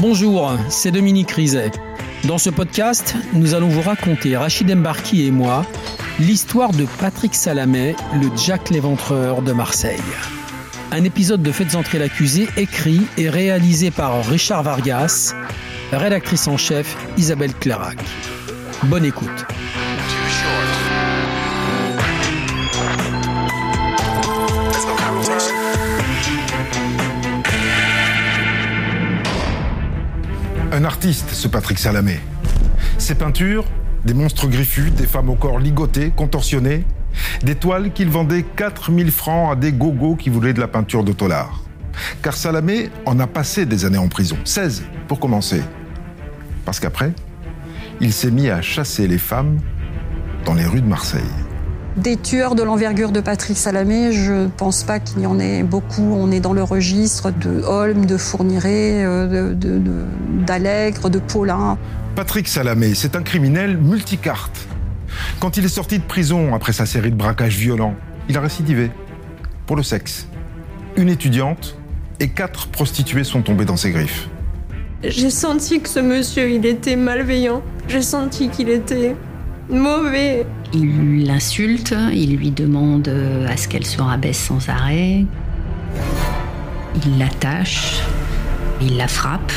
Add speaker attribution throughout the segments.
Speaker 1: Bonjour, c'est Dominique Rizet. Dans ce podcast, nous allons vous raconter, Rachid Embarki et moi, l'histoire de Patrick Salamé, le Jack l'éventreur de Marseille. Un épisode de Faites entrer l'accusé écrit et réalisé par Richard Vargas, rédactrice en chef Isabelle Clairac. Bonne écoute.
Speaker 2: Artiste, ce Patrick Salamé. Ses peintures, des monstres griffus, des femmes au corps ligoté, contorsionnées, des toiles qu'il vendait 4000 francs à des gogos qui voulaient de la peinture de Tollard. Car Salamé en a passé des années en prison, 16 pour commencer. Parce qu'après, il s'est mis à chasser les femmes dans les rues de Marseille.
Speaker 3: Des tueurs de l'envergure de Patrick Salamé, je ne pense pas qu'il y en ait beaucoup. On est dans le registre de Holm, de Fourniret, euh, d'Allègre, de, de Paulin.
Speaker 2: Patrick Salamé, c'est un criminel multicarte. Quand il est sorti de prison après sa série de braquages violents, il a récidivé pour le sexe. Une étudiante et quatre prostituées sont tombées dans ses griffes.
Speaker 4: J'ai senti que ce monsieur, il était malveillant. J'ai senti qu'il était mauvais.
Speaker 5: Il l'insulte, il lui demande euh, à ce qu'elle se rabaisse sans arrêt. Il l'attache, il la frappe.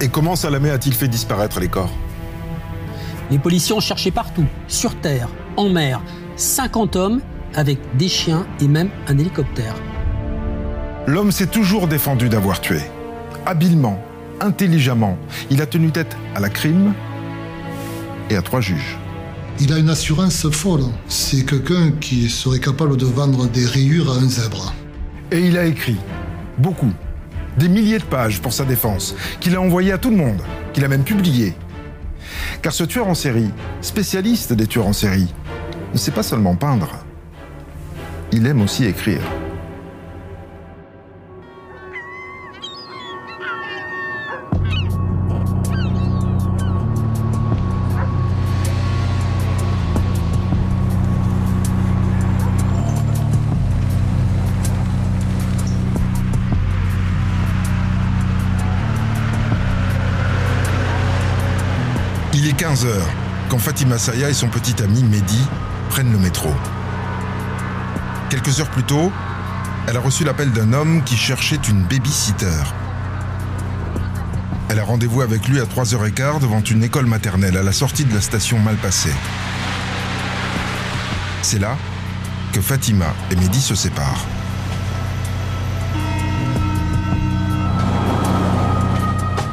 Speaker 2: Et comment Salamé a-t-il fait disparaître les corps?
Speaker 1: Les policiers ont cherché partout, sur terre, en mer, 50 hommes avec des chiens et même un hélicoptère.
Speaker 2: L'homme s'est toujours défendu d'avoir tué. Habilement, intelligemment, il a tenu tête à la crime et à trois juges.
Speaker 6: Il a une assurance folle. C'est quelqu'un qui serait capable de vendre des rayures à un zèbre.
Speaker 2: Et il a écrit, beaucoup, des milliers de pages pour sa défense, qu'il a envoyé à tout le monde, qu'il a même publié. Car ce tueur en série, spécialiste des tueurs en série, ne sait pas seulement peindre, il aime aussi écrire. 15h quand Fatima Saya et son petit ami Mehdi prennent le métro. Quelques heures plus tôt, elle a reçu l'appel d'un homme qui cherchait une baby-sitter. Elle a rendez-vous avec lui à 3h15 devant une école maternelle à la sortie de la station Malpassé. C'est là que Fatima et Mehdi se séparent.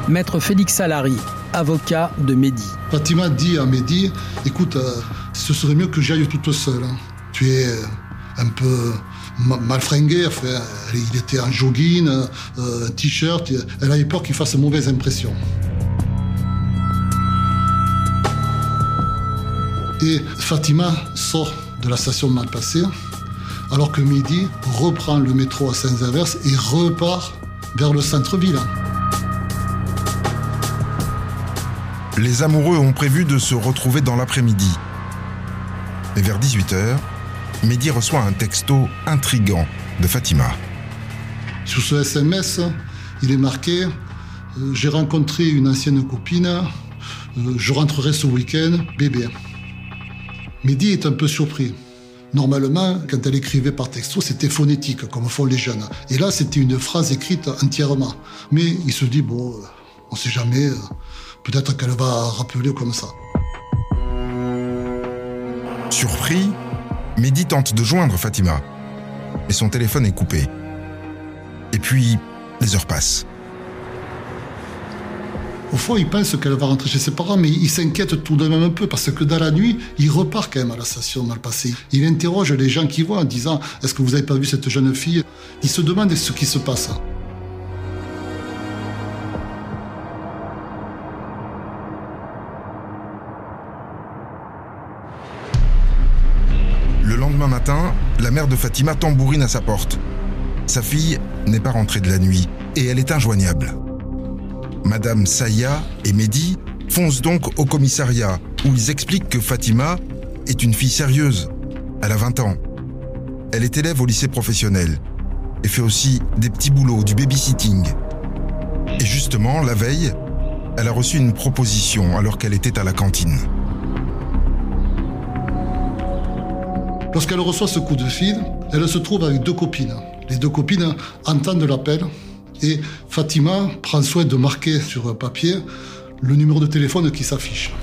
Speaker 1: Maître Félix Salari, avocat de Mehdi.
Speaker 6: Fatima dit à Mehdi Écoute, euh, ce serait mieux que j'aille toute seule. hein. Tu es euh, un peu ma- mal fringué. Enfin, il était en jogging, euh, un t-shirt. Elle avait peur qu'il fasse mauvaise impression. Et Fatima sort de la station mal passée, alors que Mehdi reprend le métro à Saint-Zavers et repart vers le centre-ville.
Speaker 2: Les amoureux ont prévu de se retrouver dans l'après-midi. Mais vers 18h, Mehdi reçoit un texto intrigant de Fatima.
Speaker 6: Sur ce SMS, il est marqué euh, J'ai rencontré une ancienne copine, euh, je rentrerai ce week-end, bébé. Mehdi est un peu surpris. Normalement, quand elle écrivait par texto, c'était phonétique, comme font les jeunes. Et là, c'était une phrase écrite entièrement. Mais il se dit Bon, euh, on sait jamais, peut-être qu'elle va rappeler comme ça.
Speaker 2: Surpris, Mehdi tente de joindre Fatima. Mais son téléphone est coupé. Et puis, les heures passent.
Speaker 6: Au fond, il pense qu'elle va rentrer chez ses parents, mais il s'inquiète tout de même un peu parce que dans la nuit, il repart quand même à la station mal passée. Il interroge les gens qui voient en disant Est-ce que vous n'avez pas vu cette jeune fille? Il se demande ce qui se passe.
Speaker 2: Le lendemain matin, la mère de Fatima tambourine à sa porte. Sa fille n'est pas rentrée de la nuit et elle est injoignable. Madame Saya et Mehdi foncent donc au commissariat où ils expliquent que Fatima est une fille sérieuse. Elle a 20 ans. Elle est élève au lycée professionnel et fait aussi des petits boulots, du babysitting. Et justement, la veille, elle a reçu une proposition alors qu'elle était à la cantine.
Speaker 6: Lorsqu'elle reçoit ce coup de fil, elle se trouve avec deux copines. Les deux copines entendent l'appel et Fatima prend soin de marquer sur papier le numéro de téléphone qui s'affiche.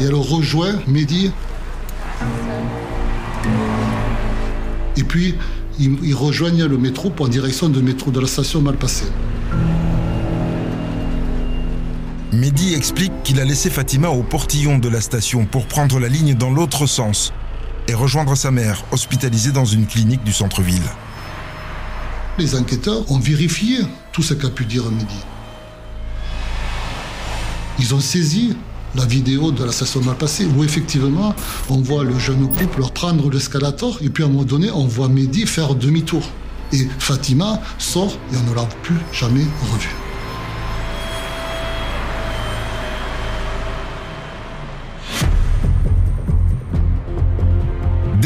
Speaker 6: Et elle rejoint Mehdi. Et puis, ils, rejoignent le métro en direction de métro de la station Malpassé.
Speaker 2: Mehdi explique qu'il a laissé Fatima au portillon de la station pour prendre la ligne dans l'autre sens et rejoindre sa mère, hospitalisée dans une clinique du centre-ville.
Speaker 6: Les enquêteurs ont vérifié tout ce qu'a pu dire Mehdi. Ils ont saisi la vidéo de la station Malpassé où effectivement on voit le jeune couple prendre l'escalator et puis à un moment donné on voit Mehdi faire demi-tour. Et Fatima sort et on ne l'a plus jamais revue.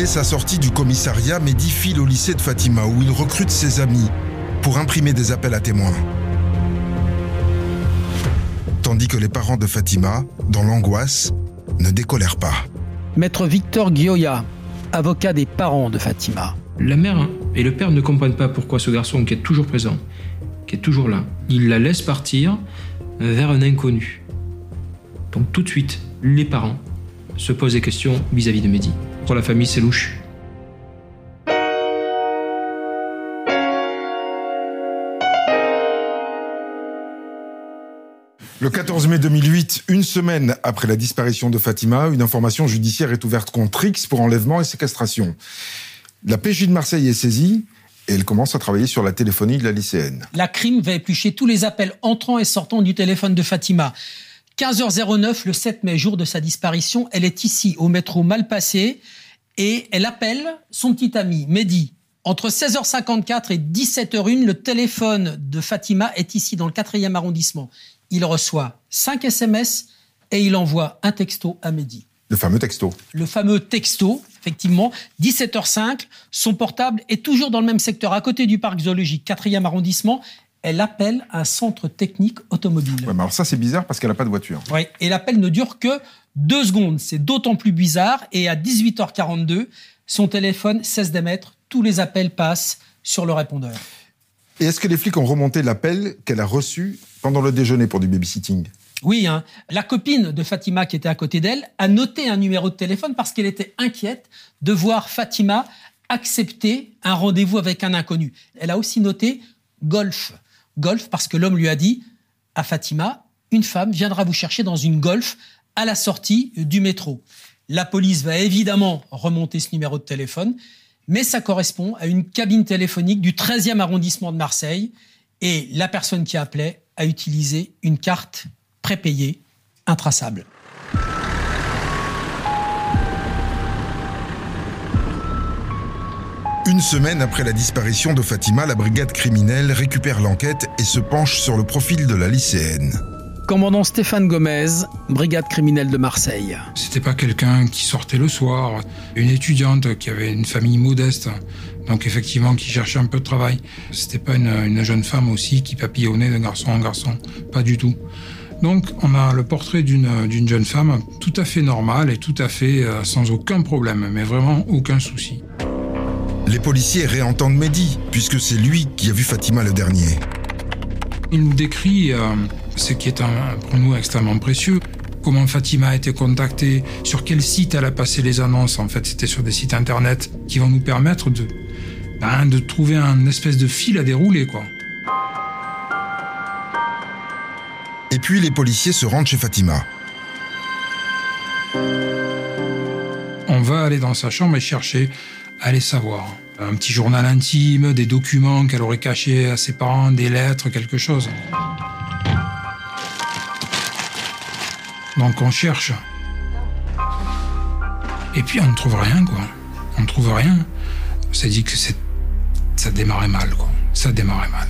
Speaker 2: Sa sortie du commissariat, Mehdi file au lycée de Fatima où il recrute ses amis pour imprimer des appels à témoins. Tandis que les parents de Fatima, dans l'angoisse, ne décolèrent pas.
Speaker 1: Maître Victor Gioia, avocat des parents de Fatima.
Speaker 7: La mère et le père ne comprennent pas pourquoi ce garçon qui est toujours présent, qui est toujours là, il la laisse partir vers un inconnu. Donc tout de suite, les parents se posent des questions vis-à-vis de Mehdi. Pour la famille, c'est louche.
Speaker 2: Le 14 mai 2008, une semaine après la disparition de Fatima, une information judiciaire est ouverte contre X pour enlèvement et séquestration. La PJ de Marseille est saisie et elle commence à travailler sur la téléphonie de la lycéenne.
Speaker 1: La crime va éplucher tous les appels entrant et sortant du téléphone de Fatima. 15h09, le 7 mai, jour de sa disparition, elle est ici, au métro Malpassé, et elle appelle son petit ami, Mehdi. Entre 16h54 et 17h01, le téléphone de Fatima est ici, dans le 4e arrondissement. Il reçoit 5 SMS et il envoie un texto à Mehdi.
Speaker 2: Le fameux texto.
Speaker 1: Le fameux texto, effectivement, 17h05, son portable est toujours dans le même secteur, à côté du parc zoologique, 4e arrondissement elle appelle un centre technique automobile.
Speaker 2: Ouais, mais alors ça, c'est bizarre parce qu'elle n'a pas de voiture.
Speaker 1: Oui, et l'appel ne dure que deux secondes. C'est d'autant plus bizarre. Et à 18h42, son téléphone cesse d'émettre. Tous les appels passent sur le répondeur.
Speaker 2: Et est-ce que les flics ont remonté l'appel qu'elle a reçu pendant le déjeuner pour du babysitting?
Speaker 1: Oui, hein. la copine de Fatima qui était à côté d'elle a noté un numéro de téléphone parce qu'elle était inquiète de voir Fatima accepter un rendez-vous avec un inconnu. Elle a aussi noté golf golf parce que l'homme lui a dit à Fatima, une femme viendra vous chercher dans une golf à la sortie du métro. La police va évidemment remonter ce numéro de téléphone, mais ça correspond à une cabine téléphonique du 13e arrondissement de Marseille et la personne qui appelait a utilisé une carte prépayée intraçable.
Speaker 2: Une semaine après la disparition de Fatima, la brigade criminelle récupère l'enquête et se penche sur le profil de la lycéenne.
Speaker 1: Commandant Stéphane Gomez, brigade criminelle de Marseille.
Speaker 8: C'était pas quelqu'un qui sortait le soir, une étudiante qui avait une famille modeste, donc effectivement qui cherchait un peu de travail. C'était pas une, jeune femme aussi qui papillonnait de garçon en garçon, pas du tout. Donc on a le portrait d'une jeune femme tout à fait normale et tout à fait euh, sans aucun problème, mais vraiment aucun souci.
Speaker 2: Les policiers réentendent Mehdi, puisque c'est lui qui a vu Fatima le dernier.
Speaker 8: Il nous décrit euh, ce qui est pour nous extrêmement précieux. Comment Fatima a été contactée, sur quel site elle a passé les annonces. En fait, c'était sur des sites internet qui vont nous permettre de, ben, de trouver un espèce de fil à dérouler, quoi.
Speaker 2: Et puis les policiers se rendent chez Fatima.
Speaker 8: On va aller dans sa chambre et chercher Allez savoir. Un petit journal intime, des documents qu'elle aurait cachés à ses parents, des lettres, quelque chose. Donc on cherche. Et puis on ne trouve rien, quoi. On ne trouve rien. On dit que ça démarrait mal, quoi. Ça démarrait mal.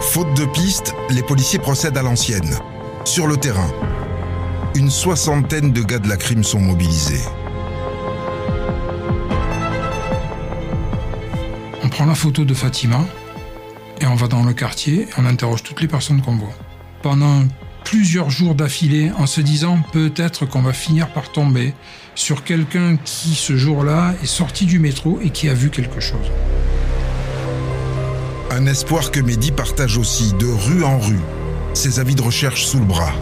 Speaker 2: Faute de piste, les policiers procèdent à l'ancienne. Sur le terrain, une soixantaine de gars de la crime sont mobilisés.
Speaker 8: Prend la photo de Fatima et on va dans le quartier et on interroge toutes les personnes qu'on voit. Pendant plusieurs jours d'affilée en se disant peut-être qu'on va finir par tomber sur quelqu'un qui ce jour-là est sorti du métro et qui a vu quelque chose.
Speaker 2: Un espoir que Mehdi partage aussi de rue en rue, ses avis de recherche sous le bras.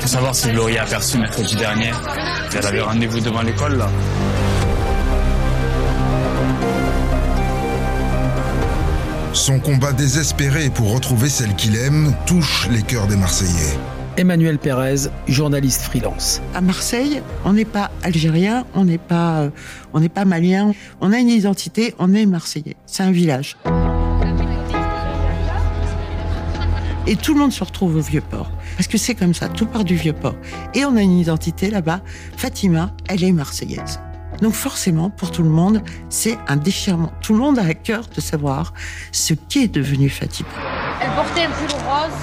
Speaker 9: Faut savoir si Gloria a aperçu mercredi dernier. Elle avait rendez-vous devant l'école là.
Speaker 2: Son combat désespéré pour retrouver celle qu'il aime touche les cœurs des Marseillais.
Speaker 1: Emmanuel Pérez, journaliste freelance.
Speaker 10: À Marseille, on n'est pas algérien, on n'est pas, euh, on n'est pas malien. On a une identité, on est marseillais. C'est un village. Et tout le monde se retrouve au Vieux-Port. Parce que c'est comme ça, tout part du Vieux-Port. Et on a une identité là-bas. Fatima, elle est marseillaise. Donc forcément, pour tout le monde, c'est un déchirement. Tout le monde a à cœur de savoir ce qu'est devenu Fatima.
Speaker 11: Elle portait un pull rose,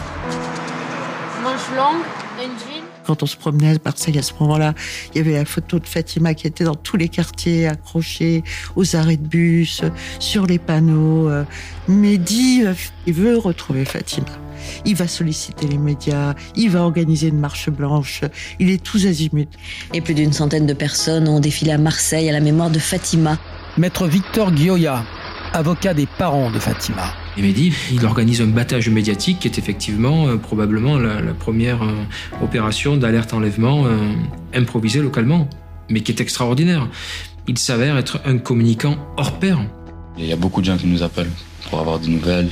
Speaker 11: manche longue, un jean.
Speaker 10: Quand on se promenait à Marseille à ce moment-là, il y avait la photo de Fatima qui était dans tous les quartiers, accrochée aux arrêts de bus, sur les panneaux. Mehdi, euh, il veut retrouver Fatima. Il va solliciter les médias, il va organiser une marche blanche, il est tous azimuts.
Speaker 12: Et plus d'une centaine de personnes ont défilé à Marseille à la mémoire de Fatima.
Speaker 1: Maître Victor Guioya, avocat des parents de Fatima.
Speaker 7: Et Mehdi, il organise un battage médiatique qui est effectivement euh, probablement la, la première euh, opération d'alerte enlèvement euh, improvisée localement, mais qui est extraordinaire. Il s'avère être un communicant hors pair.
Speaker 9: Il y a beaucoup de gens qui nous appellent pour avoir des nouvelles.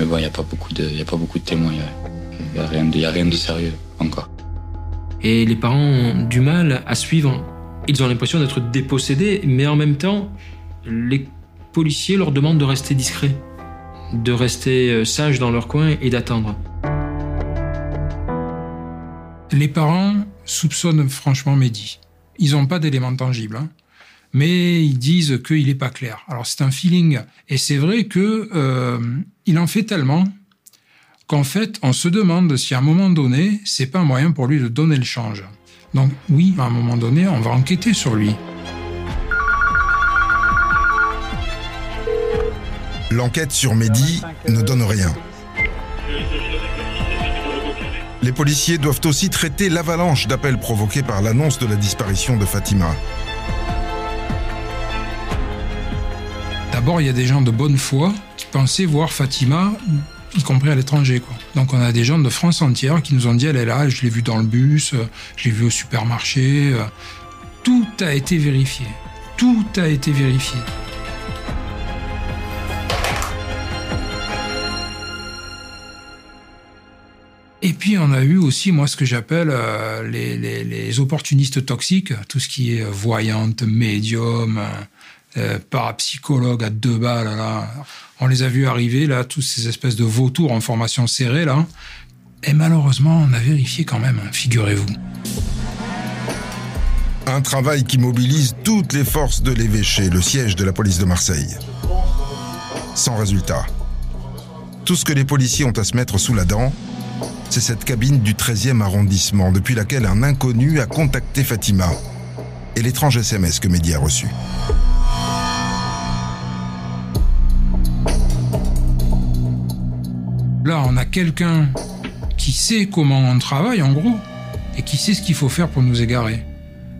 Speaker 9: Mais bon, il n'y a, pas beaucoup de- il y a pas beaucoup de témoins. Il n'y a, rien de- il y a rien de sérieux encore.
Speaker 7: Et les parents ont du mal à suivre. Ils ont l'impression d'être dépossédés, mais en même temps, les policiers leur demandent de rester discrets, de rester euh, sages dans leur coin et d'attendre.
Speaker 8: Les parents soupçonnent franchement Mehdi. Ils n'ont pas d'éléments tangibles, hein. mais ils disent qu'il n'est pas clair. Alors c'est un feeling, et c'est vrai que euh, en fait tellement qu'en fait on se demande si à un moment donné c'est pas un moyen pour lui de donner le change. Donc oui, à un moment donné, on va enquêter sur lui.
Speaker 2: L'enquête sur Mehdi ne donne rien. Les policiers doivent aussi traiter l'avalanche d'appels provoqués par l'annonce de la disparition de Fatima.
Speaker 8: D'abord, il y a des gens de bonne foi qui pensaient voir Fatima, y compris à l'étranger. Donc on a des gens de France entière qui nous ont dit elle est là, je l'ai vue dans le bus, euh, je l'ai vue au supermarché. euh. Tout a été vérifié. Tout a été vérifié. Et puis on a eu aussi, moi, ce que j'appelle euh, les, opportunistes toxiques, tout ce qui est euh, voyante, médium, euh, parapsychologue à deux balles. On les a vus arriver, là, tous ces espèces de vautours en formation serrée, là. Et malheureusement, on a vérifié quand même, hein, figurez-vous.
Speaker 2: Un travail qui mobilise toutes les forces de l'évêché, le siège de la police de Marseille. Sans résultat. Tout ce que les policiers ont à se mettre sous la dent, c'est cette cabine du 13e arrondissement, depuis laquelle un inconnu a contacté Fatima, et l'étrange SMS que Mehdi a reçu.
Speaker 8: Là, on a quelqu'un qui sait comment on travaille, en gros, et qui sait ce qu'il faut faire pour nous égarer.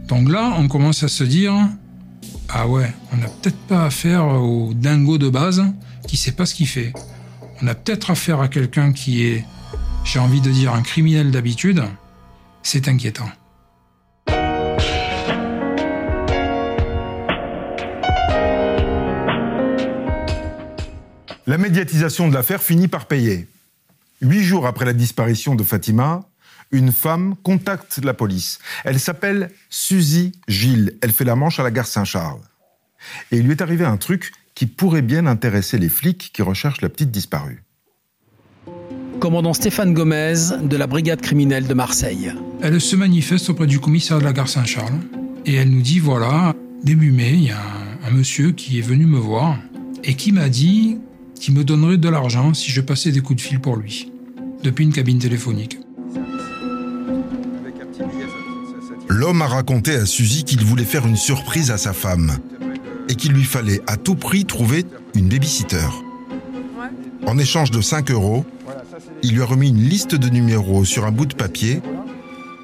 Speaker 8: Donc là, on commence à se dire, ah ouais, on n'a peut-être pas affaire au dingo de base qui sait pas ce qu'il fait. On a peut-être affaire à quelqu'un qui est, j'ai envie de dire, un criminel d'habitude. C'est inquiétant.
Speaker 2: La médiatisation de l'affaire finit par payer. Huit jours après la disparition de Fatima, une femme contacte la police. Elle s'appelle Suzy Gilles. Elle fait la manche à la gare Saint-Charles. Et il lui est arrivé un truc qui pourrait bien intéresser les flics qui recherchent la petite disparue.
Speaker 1: Commandant Stéphane Gomez de la brigade criminelle de Marseille.
Speaker 8: Elle se manifeste auprès du commissaire de la gare Saint-Charles et elle nous dit voilà, début mai, il y a un, un monsieur qui est venu me voir et qui m'a dit qu'il me donnerait de l'argent si je passais des coups de fil pour lui, depuis une cabine téléphonique.
Speaker 2: L'homme a raconté à Suzy qu'il voulait faire une surprise à sa femme. et qu'il lui fallait à tout prix trouver une babysitter. En échange de 5 euros, il lui a remis une liste de numéros sur un bout de papier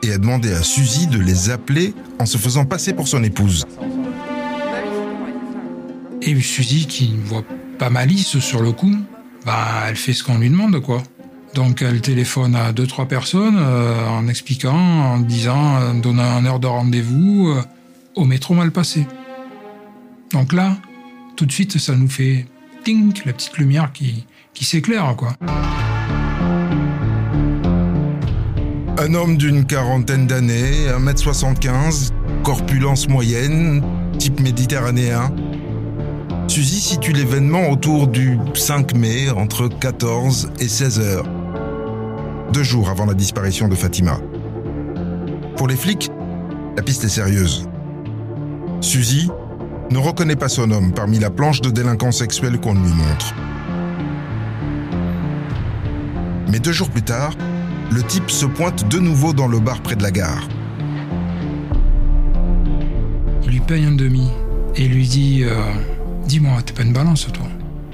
Speaker 2: et a demandé à Suzy de les appeler en se faisant passer pour son épouse.
Speaker 8: Et Suzy, qui ne voit pas malice sur le coup, bah, elle fait ce qu'on lui demande, quoi. Donc elle téléphone à deux trois personnes euh, en expliquant, en disant, en donnant un heure de rendez-vous euh, au métro mal passé. Donc là, tout de suite, ça nous fait la petite lumière qui, qui s'éclaire, quoi.
Speaker 2: Un homme d'une quarantaine d'années, 1m75, corpulence moyenne, type méditerranéen. Suzy situe l'événement autour du 5 mai, entre 14 et 16 heures. Deux jours avant la disparition de Fatima. Pour les flics, la piste est sérieuse. Suzy ne reconnaît pas son homme parmi la planche de délinquants sexuels qu'on lui montre. Mais deux jours plus tard, le type se pointe de nouveau dans le bar près de la gare.
Speaker 8: Il lui paye un demi et lui dit euh, Dis-moi, t'es pas une balance, toi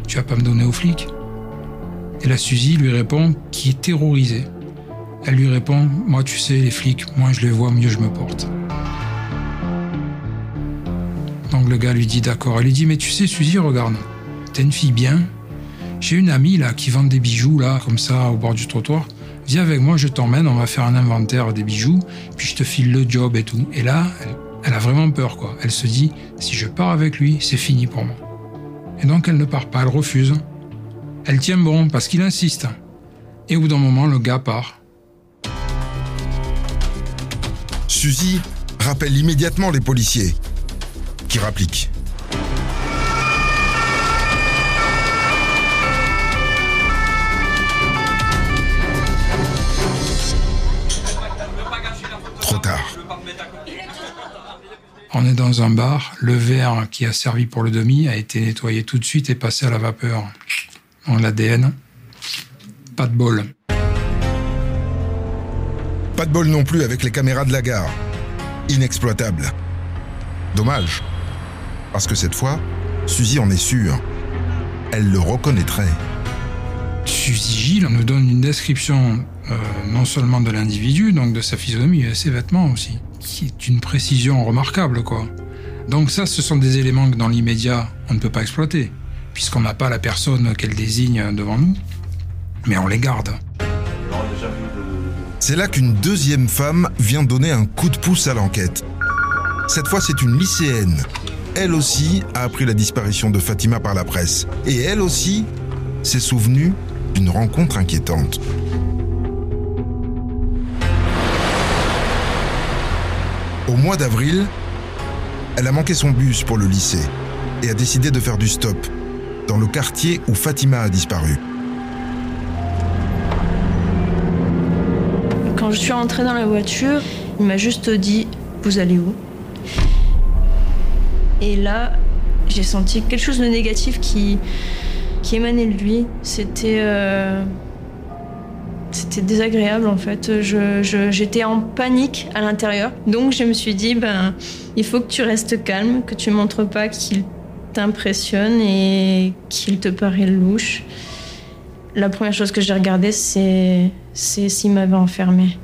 Speaker 8: Tu vas pas me donner aux flics Et la Suzy lui répond qui est terrorisée. Elle lui répond Moi, tu sais, les flics, moins je les vois, mieux je me porte. Donc le gars lui dit D'accord. Elle lui dit Mais tu sais, Suzy, regarde, t'es une fille bien. J'ai une amie là qui vend des bijoux là, comme ça, au bord du trottoir. Viens avec moi, je t'emmène, on va faire un inventaire des bijoux, puis je te file le job et tout. Et là, elle, a vraiment peur, quoi. Elle se dit, si je pars avec lui, c'est fini pour moi. Et donc elle ne part pas, elle refuse. Elle tient bon parce qu'il insiste. Et au bout d'un moment, le gars part.
Speaker 2: Suzy rappelle immédiatement les policiers, qui rappliquent. Trop tard.
Speaker 8: On est dans un bar, le verre qui a servi pour le demi a été nettoyé tout de suite et passé à la vapeur. En l'ADN, pas de bol.
Speaker 2: Pas de bol non plus avec les caméras de la gare. Inexploitable. Dommage. Parce que cette fois, Suzy en est sûre. Elle le reconnaîtrait.
Speaker 8: Suzy Gilles nous donne une description euh, non seulement de l'individu, donc de sa physionomie, mais de ses vêtements aussi, qui est une précision remarquable, quoi. Donc ça, ce sont des éléments que dans l'immédiat, on ne peut pas exploiter, puisqu'on n'a pas la personne qu'elle désigne devant nous, mais on les garde.
Speaker 2: C'est là qu'une deuxième femme vient donner un coup de pouce à l'enquête. Cette fois, c'est une lycéenne. Elle aussi a appris la disparition de Fatima par la presse. Et elle aussi s'est souvenue d'une rencontre inquiétante. Au mois d'avril, elle a manqué son bus pour le lycée et a décidé de faire du stop dans le quartier où Fatima a disparu.
Speaker 4: Quand je suis rentrée dans la voiture, il m'a juste dit Vous allez où? Et là, j'ai senti quelque chose de négatif qui, émanait de lui. C'était. euh, C'était désagréable en fait. Je- J'étais en panique à l'intérieur. Donc je me suis dit ben, il faut que tu restes calme, que tu montres pas qu'il t'impressionne et qu'il te paraît louche. La première chose que j'ai regardée, c'est c'est s'il m'avait enfermé.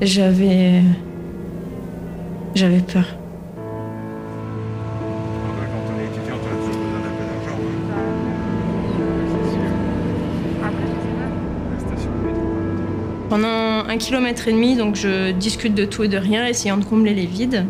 Speaker 4: J'avais j'avais peur. Pendant un kilomètre et demi, donc je discute de tout et de rien, essayant de combler les vides.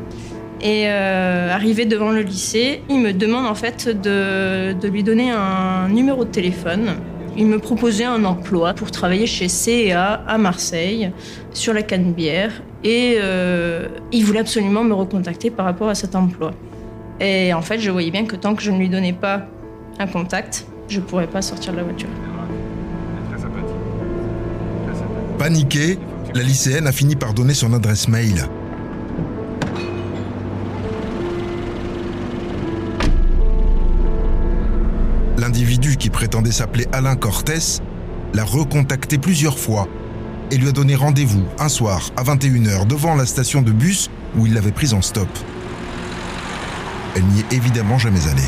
Speaker 4: Et euh, arrivé devant le lycée, il me demande en fait de, lui donner un numéro de téléphone. Il me proposait un emploi pour travailler chez CEA à Marseille, sur la Canebière. Et euh, il voulait absolument me recontacter par rapport à cet emploi. Et en fait, je voyais bien que tant que je ne lui donnais pas un contact, je ne pourrais pas sortir de la voiture.
Speaker 2: Paniquée, la lycéenne a fini par donner son adresse mail. L'individu qui prétendait s'appeler Alain Cortès l'a recontacté plusieurs fois et lui a donné rendez-vous un soir à 21h devant la station de bus où il l'avait prise en stop. Elle n'y est évidemment jamais allée.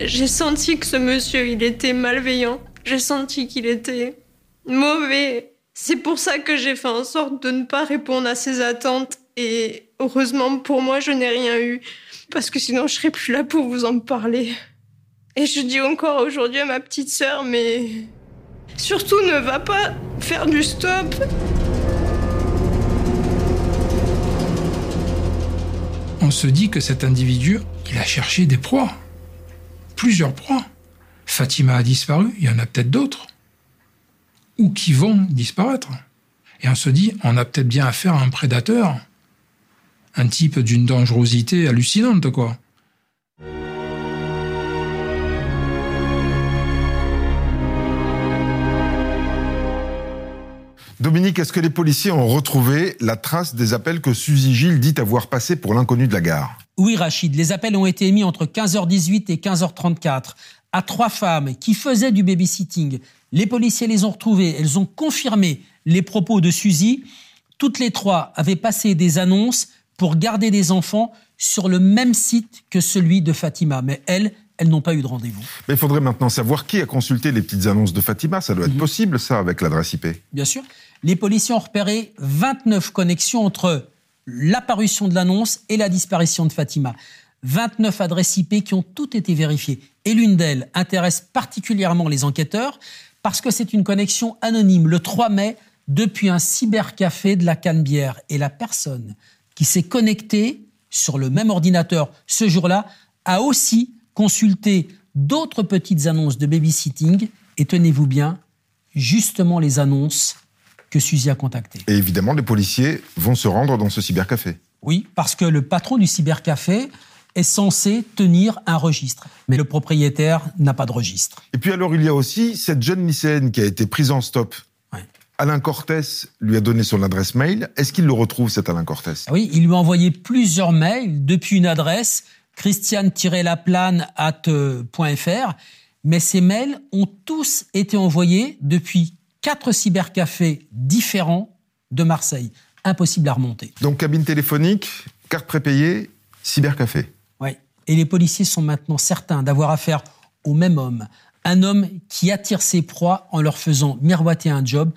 Speaker 4: J'ai senti que ce monsieur, il était malveillant. J'ai senti qu'il était mauvais. C'est pour ça que j'ai fait en sorte de ne pas répondre à ses attentes. Et heureusement pour moi, je n'ai rien eu. Parce que sinon, je serais plus là pour vous en parler. Et je dis encore aujourd'hui à ma petite sœur, mais surtout ne va pas faire du stop.
Speaker 8: On se dit que cet individu, il a cherché des proies. Plusieurs proies. Fatima a disparu, il y en a peut-être d'autres. Ou qui vont disparaître. Et on se dit, on a peut-être bien affaire à un prédateur. Un type d'une dangerosité hallucinante, quoi.
Speaker 2: Dominique, est-ce que les policiers ont retrouvé la trace des appels que Suzy Gilles dit avoir passés pour l'inconnu de la gare?
Speaker 1: Oui, Rachid, les appels ont été émis entre 15h18 et 15h34 à trois femmes qui faisaient du babysitting. Les policiers les ont retrouvées, elles ont confirmé les propos de Suzy. Toutes les trois avaient passé des annonces pour garder des enfants sur le même site que celui de Fatima. Mais elles, elles n'ont pas eu de rendez-vous.
Speaker 2: Mais il faudrait maintenant savoir qui a consulté les petites annonces de Fatima. Ça doit être possible, ça, avec l'adresse IP.
Speaker 1: Bien sûr. Les policiers ont repéré 29 connexions entre l'apparition de l'annonce et la disparition de Fatima. 29 adresses IP qui ont toutes été vérifiées. Et l'une d'elles intéresse particulièrement les enquêteurs parce que c'est une connexion anonyme le 3 mai depuis un cybercafé de la Canebière. Et la personne qui s'est connectée sur le même ordinateur ce jour-là a aussi consulté d'autres petites annonces de babysitting. Et tenez-vous bien, justement les annonces que Suzy a contactées.
Speaker 2: Et évidemment, les policiers vont se rendre dans ce cybercafé.
Speaker 1: Oui, parce que le patron du cybercafé est censé tenir un registre. Mais le propriétaire n'a pas de registre.
Speaker 2: Et puis alors, il y a aussi cette jeune lycéenne qui a été prise en stop. Alain Cortès lui a donné son adresse mail. Est-ce qu'il le retrouve, cet Alain Cortès
Speaker 1: Oui, il lui a envoyé plusieurs mails depuis une adresse, christiane-laplane.fr. Mais ces mails ont tous été envoyés depuis quatre cybercafés différents de Marseille. Impossible à remonter.
Speaker 2: Donc cabine téléphonique, carte prépayée, cybercafé.
Speaker 1: Et les policiers sont maintenant certains d'avoir affaire au même homme. Un homme qui attire ses proies en leur faisant miroiter un job,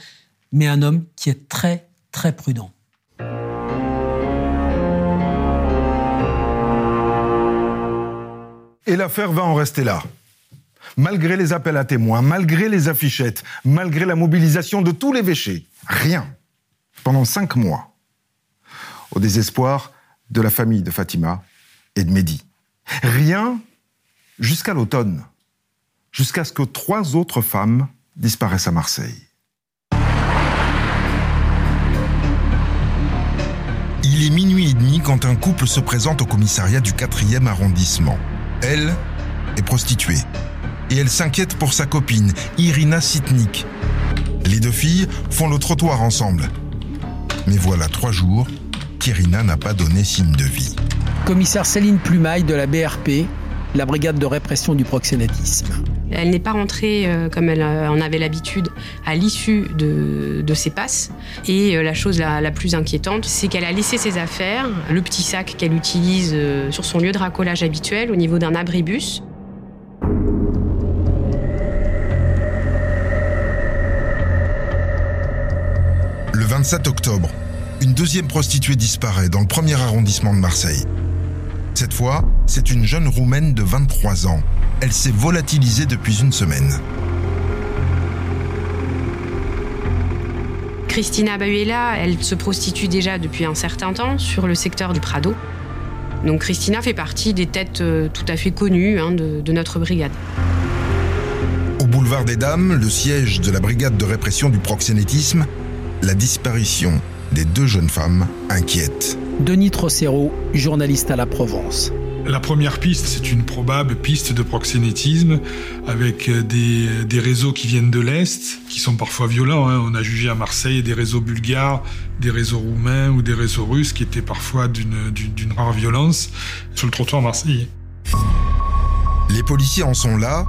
Speaker 1: mais un homme qui est très, très prudent.
Speaker 2: Et l'affaire va en rester là. Malgré les appels à témoins, malgré les affichettes, malgré la mobilisation de tous les véchés, rien. Pendant cinq mois. Au désespoir de la famille de Fatima et de Mehdi. Rien jusqu'à l'automne. Jusqu'à ce que trois autres femmes disparaissent à Marseille. Il est minuit et demi quand un couple se présente au commissariat du 4e arrondissement. Elle est prostituée. Et elle s'inquiète pour sa copine, Irina Sitnik. Les deux filles font le trottoir ensemble. Mais voilà trois jours qu'Irina n'a pas donné signe de vie.
Speaker 1: Commissaire Céline Plumaille de la BRP, la brigade de répression du proxénétisme.
Speaker 13: Elle n'est pas rentrée euh, comme elle euh, en avait l'habitude à l'issue de, de, ses passes. Et euh, la chose la, la plus inquiétante, c'est qu'elle a laissé ses affaires, le petit sac qu'elle utilise euh, sur son lieu de racolage habituel au niveau d'un abribus.
Speaker 2: Le 27 octobre, une deuxième prostituée disparaît dans le premier arrondissement de Marseille. Cette fois, c'est une jeune roumaine de 23 ans. Elle s'est volatilisée depuis une semaine.
Speaker 13: Christina Bahuela, elle se prostitue déjà depuis un certain temps sur le secteur du Prado. Donc Christina fait partie des têtes euh, tout à fait connues hein, de, de notre brigade.
Speaker 2: Au boulevard des Dames, le siège de la brigade de répression du proxénétisme, la disparition des deux jeunes femmes inquiète.
Speaker 1: Denis Trocero, journaliste à la Provence.
Speaker 14: La première piste, c'est une probable piste de proxénétisme avec des, des réseaux qui viennent de l'Est, qui sont parfois violents. Hein. On a jugé à Marseille des réseaux bulgares, des réseaux roumains ou des réseaux russes qui étaient parfois d'une rare violence sur le trottoir marseillais.
Speaker 2: Les policiers en sont là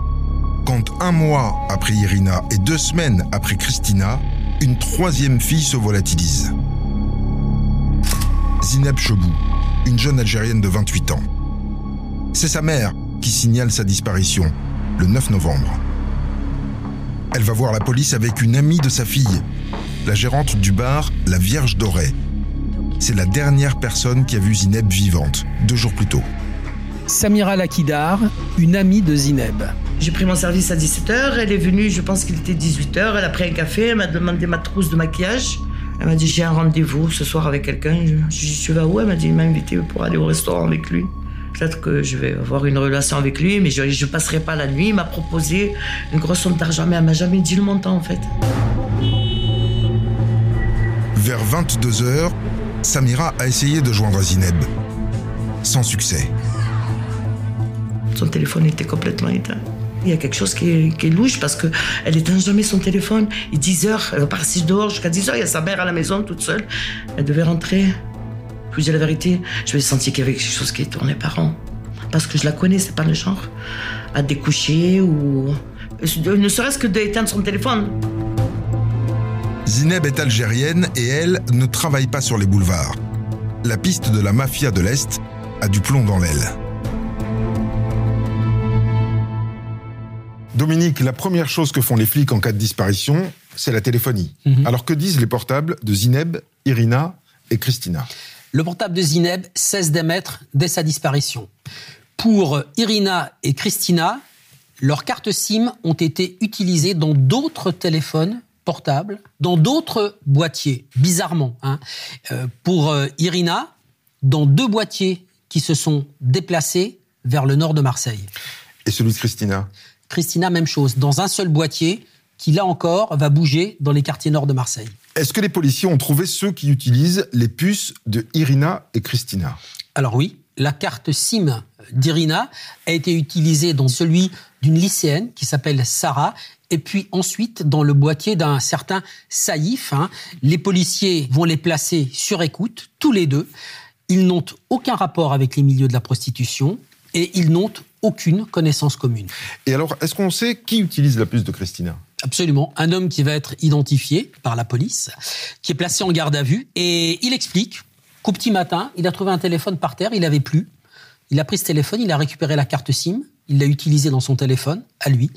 Speaker 2: quand un mois après Irina et deux semaines après Christina, une troisième fille se volatilise. Zineb Chebou, une jeune Algérienne de 28 ans. C'est sa mère qui signale sa disparition le 9 novembre. Elle va voir la police avec une amie de sa fille, la gérante du bar La Vierge Dorée. C'est la dernière personne qui a vu Zineb vivante, deux jours plus tôt.
Speaker 15: Samira Lakidar, une amie de Zineb.
Speaker 10: J'ai pris mon service à 17h, elle est venue, je pense qu'il était 18h, elle a pris un café, elle m'a demandé ma trousse de maquillage. Elle m'a dit j'ai un rendez-vous ce soir avec quelqu'un. Je lui ai dit tu vas où? Elle m'a dit il m'a invité pour aller au restaurant avec lui. Peut-être que je vais avoir une relation avec lui, mais je ne passerai pas la nuit. Il m'a proposé une grosse somme d'argent, mais elle m'a jamais dit le montant en fait.
Speaker 2: Vers 22h, Samira a essayé de joindre Zineb. Sans succès.
Speaker 10: Son téléphone était complètement éteint. Il y a quelque chose qui est, louche parce qu'elle éteint jamais son téléphone. Et 10 heures, elle part dehors jusqu'à 10 heures. Il y a sa mère à la maison toute seule. Elle devait rentrer. Je vous dis la vérité, je me senti qu'il y avait quelque chose qui tournait par an. Parce que je la connais, c'est pas le genre à découcher ou. Ne serait-ce que d'éteindre son téléphone.
Speaker 2: Zineb est algérienne et elle ne travaille pas sur les boulevards. La piste de la mafia de l'Est a du plomb dans l'aile. Dominique, la première chose que font les flics en cas de disparition, c'est la téléphonie. Mhm. Alors que disent les portables de Zineb, Irina et Christina?
Speaker 1: Le portable de Zineb cesse d'émettre dès sa disparition. Pour Irina et Christina, leurs cartes SIM ont été utilisées dans d'autres téléphones portables, dans d'autres boîtiers, bizarrement. Hein. Euh, pour euh, Irina, dans deux boîtiers qui se sont déplacés vers le nord de Marseille.
Speaker 2: Et celui de Christina?
Speaker 1: Christina, même chose, dans un seul boîtier qui, là encore, va bouger dans les quartiers nord de Marseille.
Speaker 2: Est-ce que les policiers ont trouvé ceux qui utilisent les puces de Irina et Christina?
Speaker 1: Alors oui, la carte SIM d'Irina a été utilisée dans celui d'une lycéenne qui s'appelle Sarah et puis ensuite dans le boîtier d'un certain Saïf. Hein. Les policiers vont les placer sur écoute, tous les deux. Ils n'ont aucun rapport avec les milieux de la prostitution et ils n'ont aucune connaissance commune.
Speaker 2: Et alors, est-ce qu'on sait qui utilise la puce de Christina?
Speaker 1: Absolument. Un homme qui va être identifié par la police, qui est placé en garde à vue, et il explique qu'au petit matin, il a trouvé un téléphone par terre, il n'avait plus. Il a pris ce téléphone, il a récupéré la carte SIM, il l'a utilisée dans son téléphone, à lui.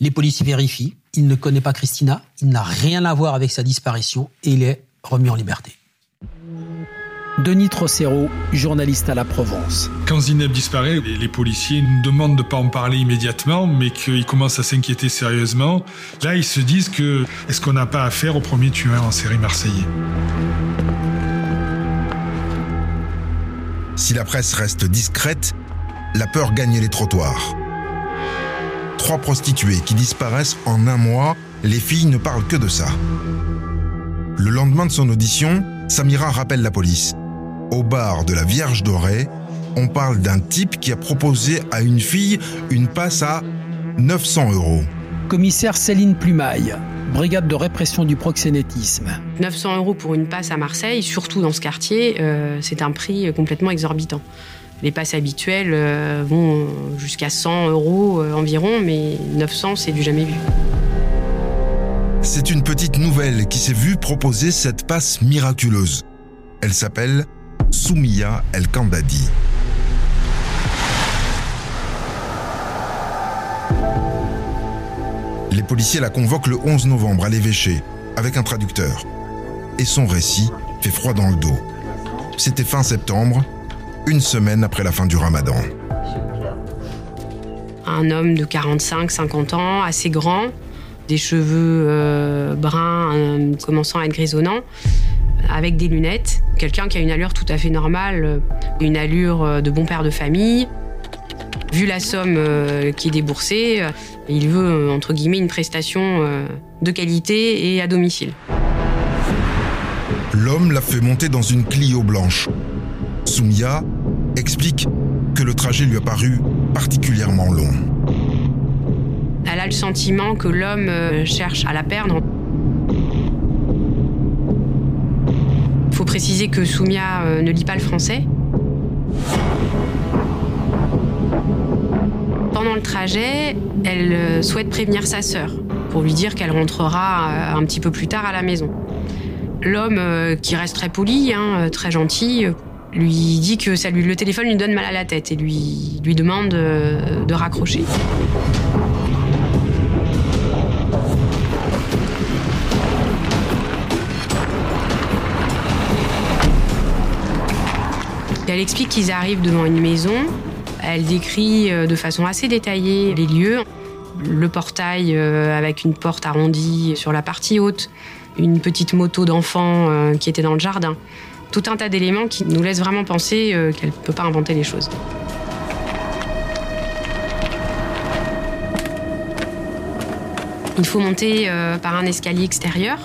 Speaker 1: Les policiers vérifient, il ne connaît pas Christina, il n'a rien à voir avec sa disparition, et il est remis en liberté.
Speaker 15: Denis Trocero, journaliste à la Provence.
Speaker 14: Quand Zineb disparaît, les policiers nous demandent de ne pas en parler immédiatement, mais qu'ils commencent à s'inquiéter sérieusement. Là, ils se disent que est-ce qu'on n'a pas affaire au premier tueur en série marseillais?
Speaker 2: Si la presse reste discrète, la peur gagne les trottoirs. Trois prostituées qui disparaissent en un mois, les filles ne parlent que de ça. Le lendemain de son audition, Samira rappelle la police. Au bar de la Vierge Dorée, on parle d'un type qui a proposé à une fille une passe à 900 euros.
Speaker 15: Commissaire Céline Plumaille, brigade de répression du proxénétisme.
Speaker 13: 900 euros pour une passe à Marseille, surtout dans ce quartier, euh, c'est un prix complètement exorbitant. Les passes habituelles euh, vont jusqu'à 100 euros euh, environ, mais 900, c'est du jamais vu.
Speaker 2: C'est une petite nouvelle qui s'est vue proposer cette passe miraculeuse. Elle s'appelle Soumia El Kandadi. Les policiers la convoquent le 11 novembre à l'évêché avec un traducteur. Et son récit fait froid dans le dos. C'était fin septembre, une semaine après la fin du ramadan.
Speaker 13: Un homme de 45-50 ans, assez grand, des cheveux euh, bruns euh, commençant à être grisonnants, avec des lunettes. Quelqu'un qui a une allure tout à fait normale, euh, une allure euh, de bon père de famille. Vu la somme euh, qui est déboursée, il veut, entre guillemets, une prestation de qualité et à domicile.
Speaker 2: L'homme l'a fait monter dans une Clio blanche. Soumia explique que le trajet lui a paru particulièrement long.
Speaker 13: Elle a le sentiment que l'homme cherche à la perdre. Préciser que Soumia euh, ne lit pas le français. Pendant le trajet, elle euh, souhaite prévenir sa sœur pour lui dire qu'elle rentrera euh, un petit peu plus tard à la maison. L'homme, qui reste très poli, hein, très gentil, lui dit que ça lui, le téléphone lui donne mal à la tête et lui, demande de raccrocher. Elle explique qu'ils arrivent devant une maison. Elle décrit euh, de façon assez détaillée les lieux. Le portail euh, avec une porte arrondie sur la partie haute, une petite moto d'enfant euh, qui était dans le jardin. Tout un tas d'éléments qui nous laissent vraiment penser qu'elle ne peut pas inventer les choses. Il faut monter par un escalier extérieur.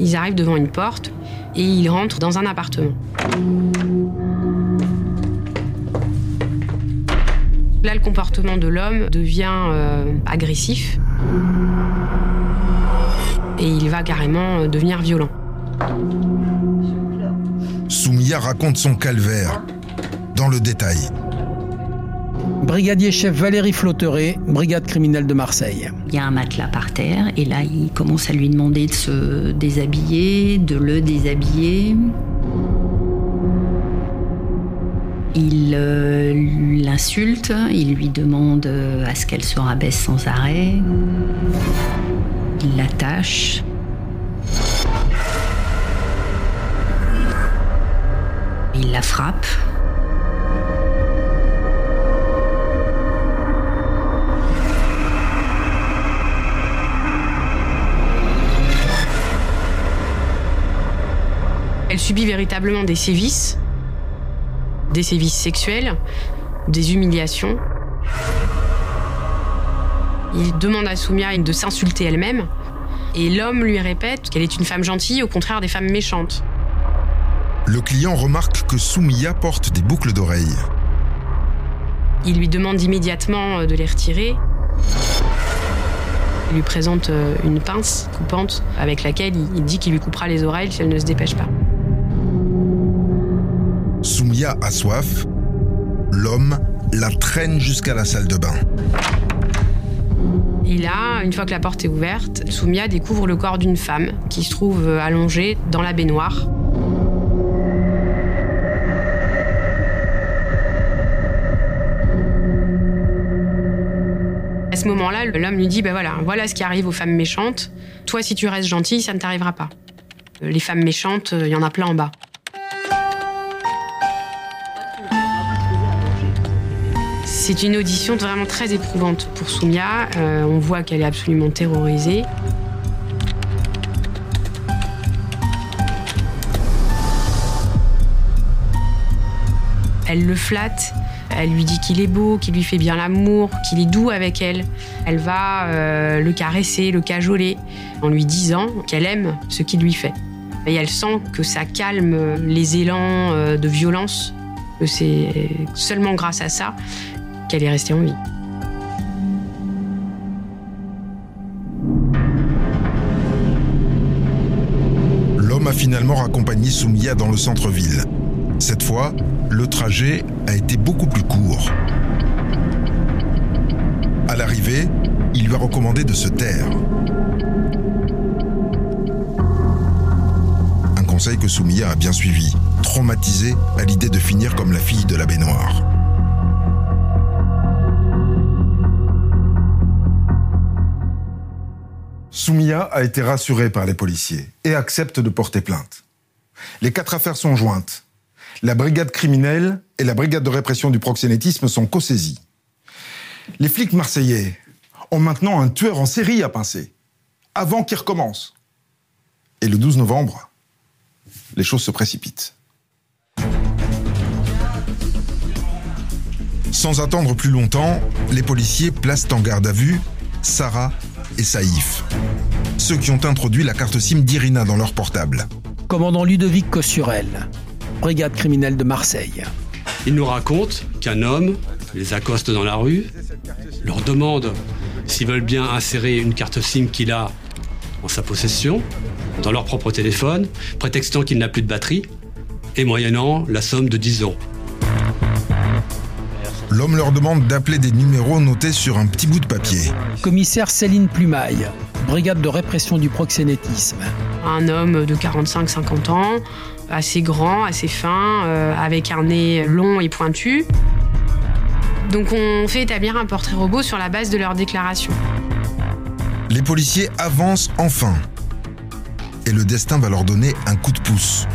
Speaker 13: Ils arrivent devant une porte et ils rentrent dans un appartement. Là, le comportement de l'homme devient euh, agressif et il va carrément euh, devenir violent.
Speaker 2: Soumia raconte son calvaire dans le détail.
Speaker 1: Brigadier chef Valérie Flotteret, brigade criminelle de Marseille.
Speaker 5: Il y a un matelas par terre et là il commence à lui demander de se déshabiller, de le déshabiller. Il euh, l'insulte, il lui demande euh, à ce qu'elle se rabaisse sans arrêt. Il l'attache. Il la frappe.
Speaker 13: Elle subit véritablement des sévices, des sévices sexuels, des humiliations. Il demande à Soumia de s'insulter elle-même. Et l'homme lui répète qu'elle est une femme gentille, au contraire des femmes méchantes.
Speaker 2: Le client remarque que Soumia porte des boucles d'oreilles.
Speaker 13: Il lui demande immédiatement euh, de les retirer. Il lui présente euh, une pince coupante avec laquelle il dit qu'il lui coupera les oreilles si elle ne se dépêche pas.
Speaker 2: Soumia a soif. L'homme la traîne jusqu'à la salle de bain.
Speaker 13: Et là, une fois que la porte est ouverte, Soumia découvre le corps d'une femme qui se trouve euh, allongée dans la baignoire. À ce moment-là, l'homme lui dit, ben voilà, voilà ce qui arrive aux femmes méchantes. Toi, si tu restes gentille, ça ne t'arrivera pas. Euh, Les femmes méchantes, euh, il y en a plein en bas. C'est une audition vraiment très éprouvante pour Soumia. Euh, on voit qu'elle est absolument terrorisée. Elle le flatte, elle lui dit qu'il est beau, qu'il lui fait bien l'amour, qu'il est doux avec elle. Elle va euh, le caresser, le cajoler, en lui disant qu'elle aime ce qu'il lui fait. Et elle sent que ça calme les élans euh, de violence, que c'est seulement grâce à ça qu'elle est restée en vie.
Speaker 2: L'homme a finalement raccompagné Soumia dans le centre-ville. Cette fois, le trajet a été beaucoup plus court. À l'arrivée, il lui a recommandé de se taire. Un conseil que Soumia a bien suivi, traumatisée à l'idée de finir comme la fille de la baignoire. Soumia a été rassurée par les policiers et accepte de porter plainte. Les quatre affaires sont jointes. La brigade criminelle et la brigade de répression du proxénétisme sont co-saisies. Les flics marseillais ont maintenant un tueur en série à pincer, avant qu'il recommence. Et le 12 novembre, les choses se précipitent. Sans attendre plus longtemps, les policiers placent en garde à vue Sarah et Saïf, ceux qui ont introduit la carte SIM d'Irina dans leur portable.
Speaker 1: Commandant Ludovic Cossurel, brigade criminelle de Marseille.
Speaker 16: Il nous raconte qu'un homme les accoste dans la rue, leur demande s'ils veulent bien insérer une carte SIM qu'il a en sa possession, dans leur propre téléphone, prétextant qu'il n'a plus de batterie, et moyennant la somme de 10 euros.
Speaker 2: L'homme leur demande d'appeler des numéros notés sur un petit bout de papier.
Speaker 1: Commissaire Céline Plumaille,
Speaker 17: brigade de répression du proxénétisme.
Speaker 13: Un homme de 45-50 ans, assez grand, assez fin, euh, avec un nez long et pointu. Donc on fait établir un portrait robot sur la base de leur déclaration.
Speaker 2: Les policiers avancent enfin. Et le destin va leur donner un coup de pouce.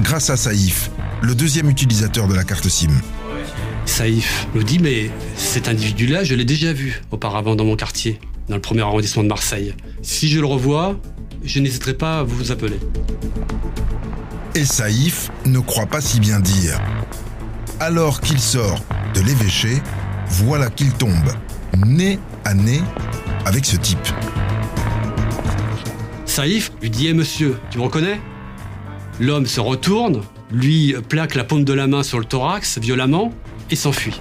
Speaker 2: Grâce à Saïf, le deuxième utilisateur de la carte SIM.
Speaker 16: Saïf nous dit mais cet individu-là, je l'ai déjà vu auparavant dans mon quartier, dans le premier arrondissement de Marseille. Si je le revois, je n'hésiterai pas à vous appeler.
Speaker 2: Et Saïf ne croit pas si bien dire. Alors qu'il sort de l'évêché, voilà qu'il tombe nez à nez avec ce type.
Speaker 16: Saïf lui dit Eh monsieur, tu me reconnais? L'homme se retourne, lui plaque la paume de la main sur le thorax violemment et s'enfuit.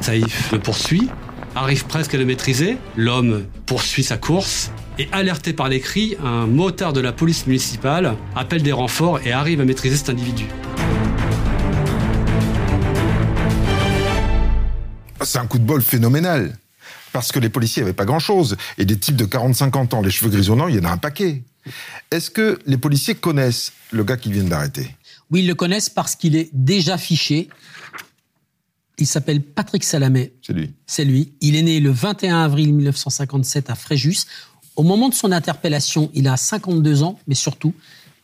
Speaker 16: Saïf le poursuit, arrive presque à le maîtriser, l'homme poursuit sa course et alerté par les cris, un motard de la police municipale appelle des renforts et arrive à maîtriser cet individu.
Speaker 2: C'est un coup de bol phénoménal. Parce que les policiers n'avaient pas grand-chose. Et des types de 40-50 ans, les cheveux grisonnants, il y en a un paquet. Est-ce que les policiers connaissent le gars qu'ils viennent d'arrêter
Speaker 1: Oui, ils le connaissent parce qu'il est déjà fiché. Il s'appelle Patrick Salamé.
Speaker 2: C'est lui.
Speaker 1: C'est lui. Il est né le 21 avril 1957 à Fréjus. Au moment de son interpellation, il a 52 ans, mais surtout,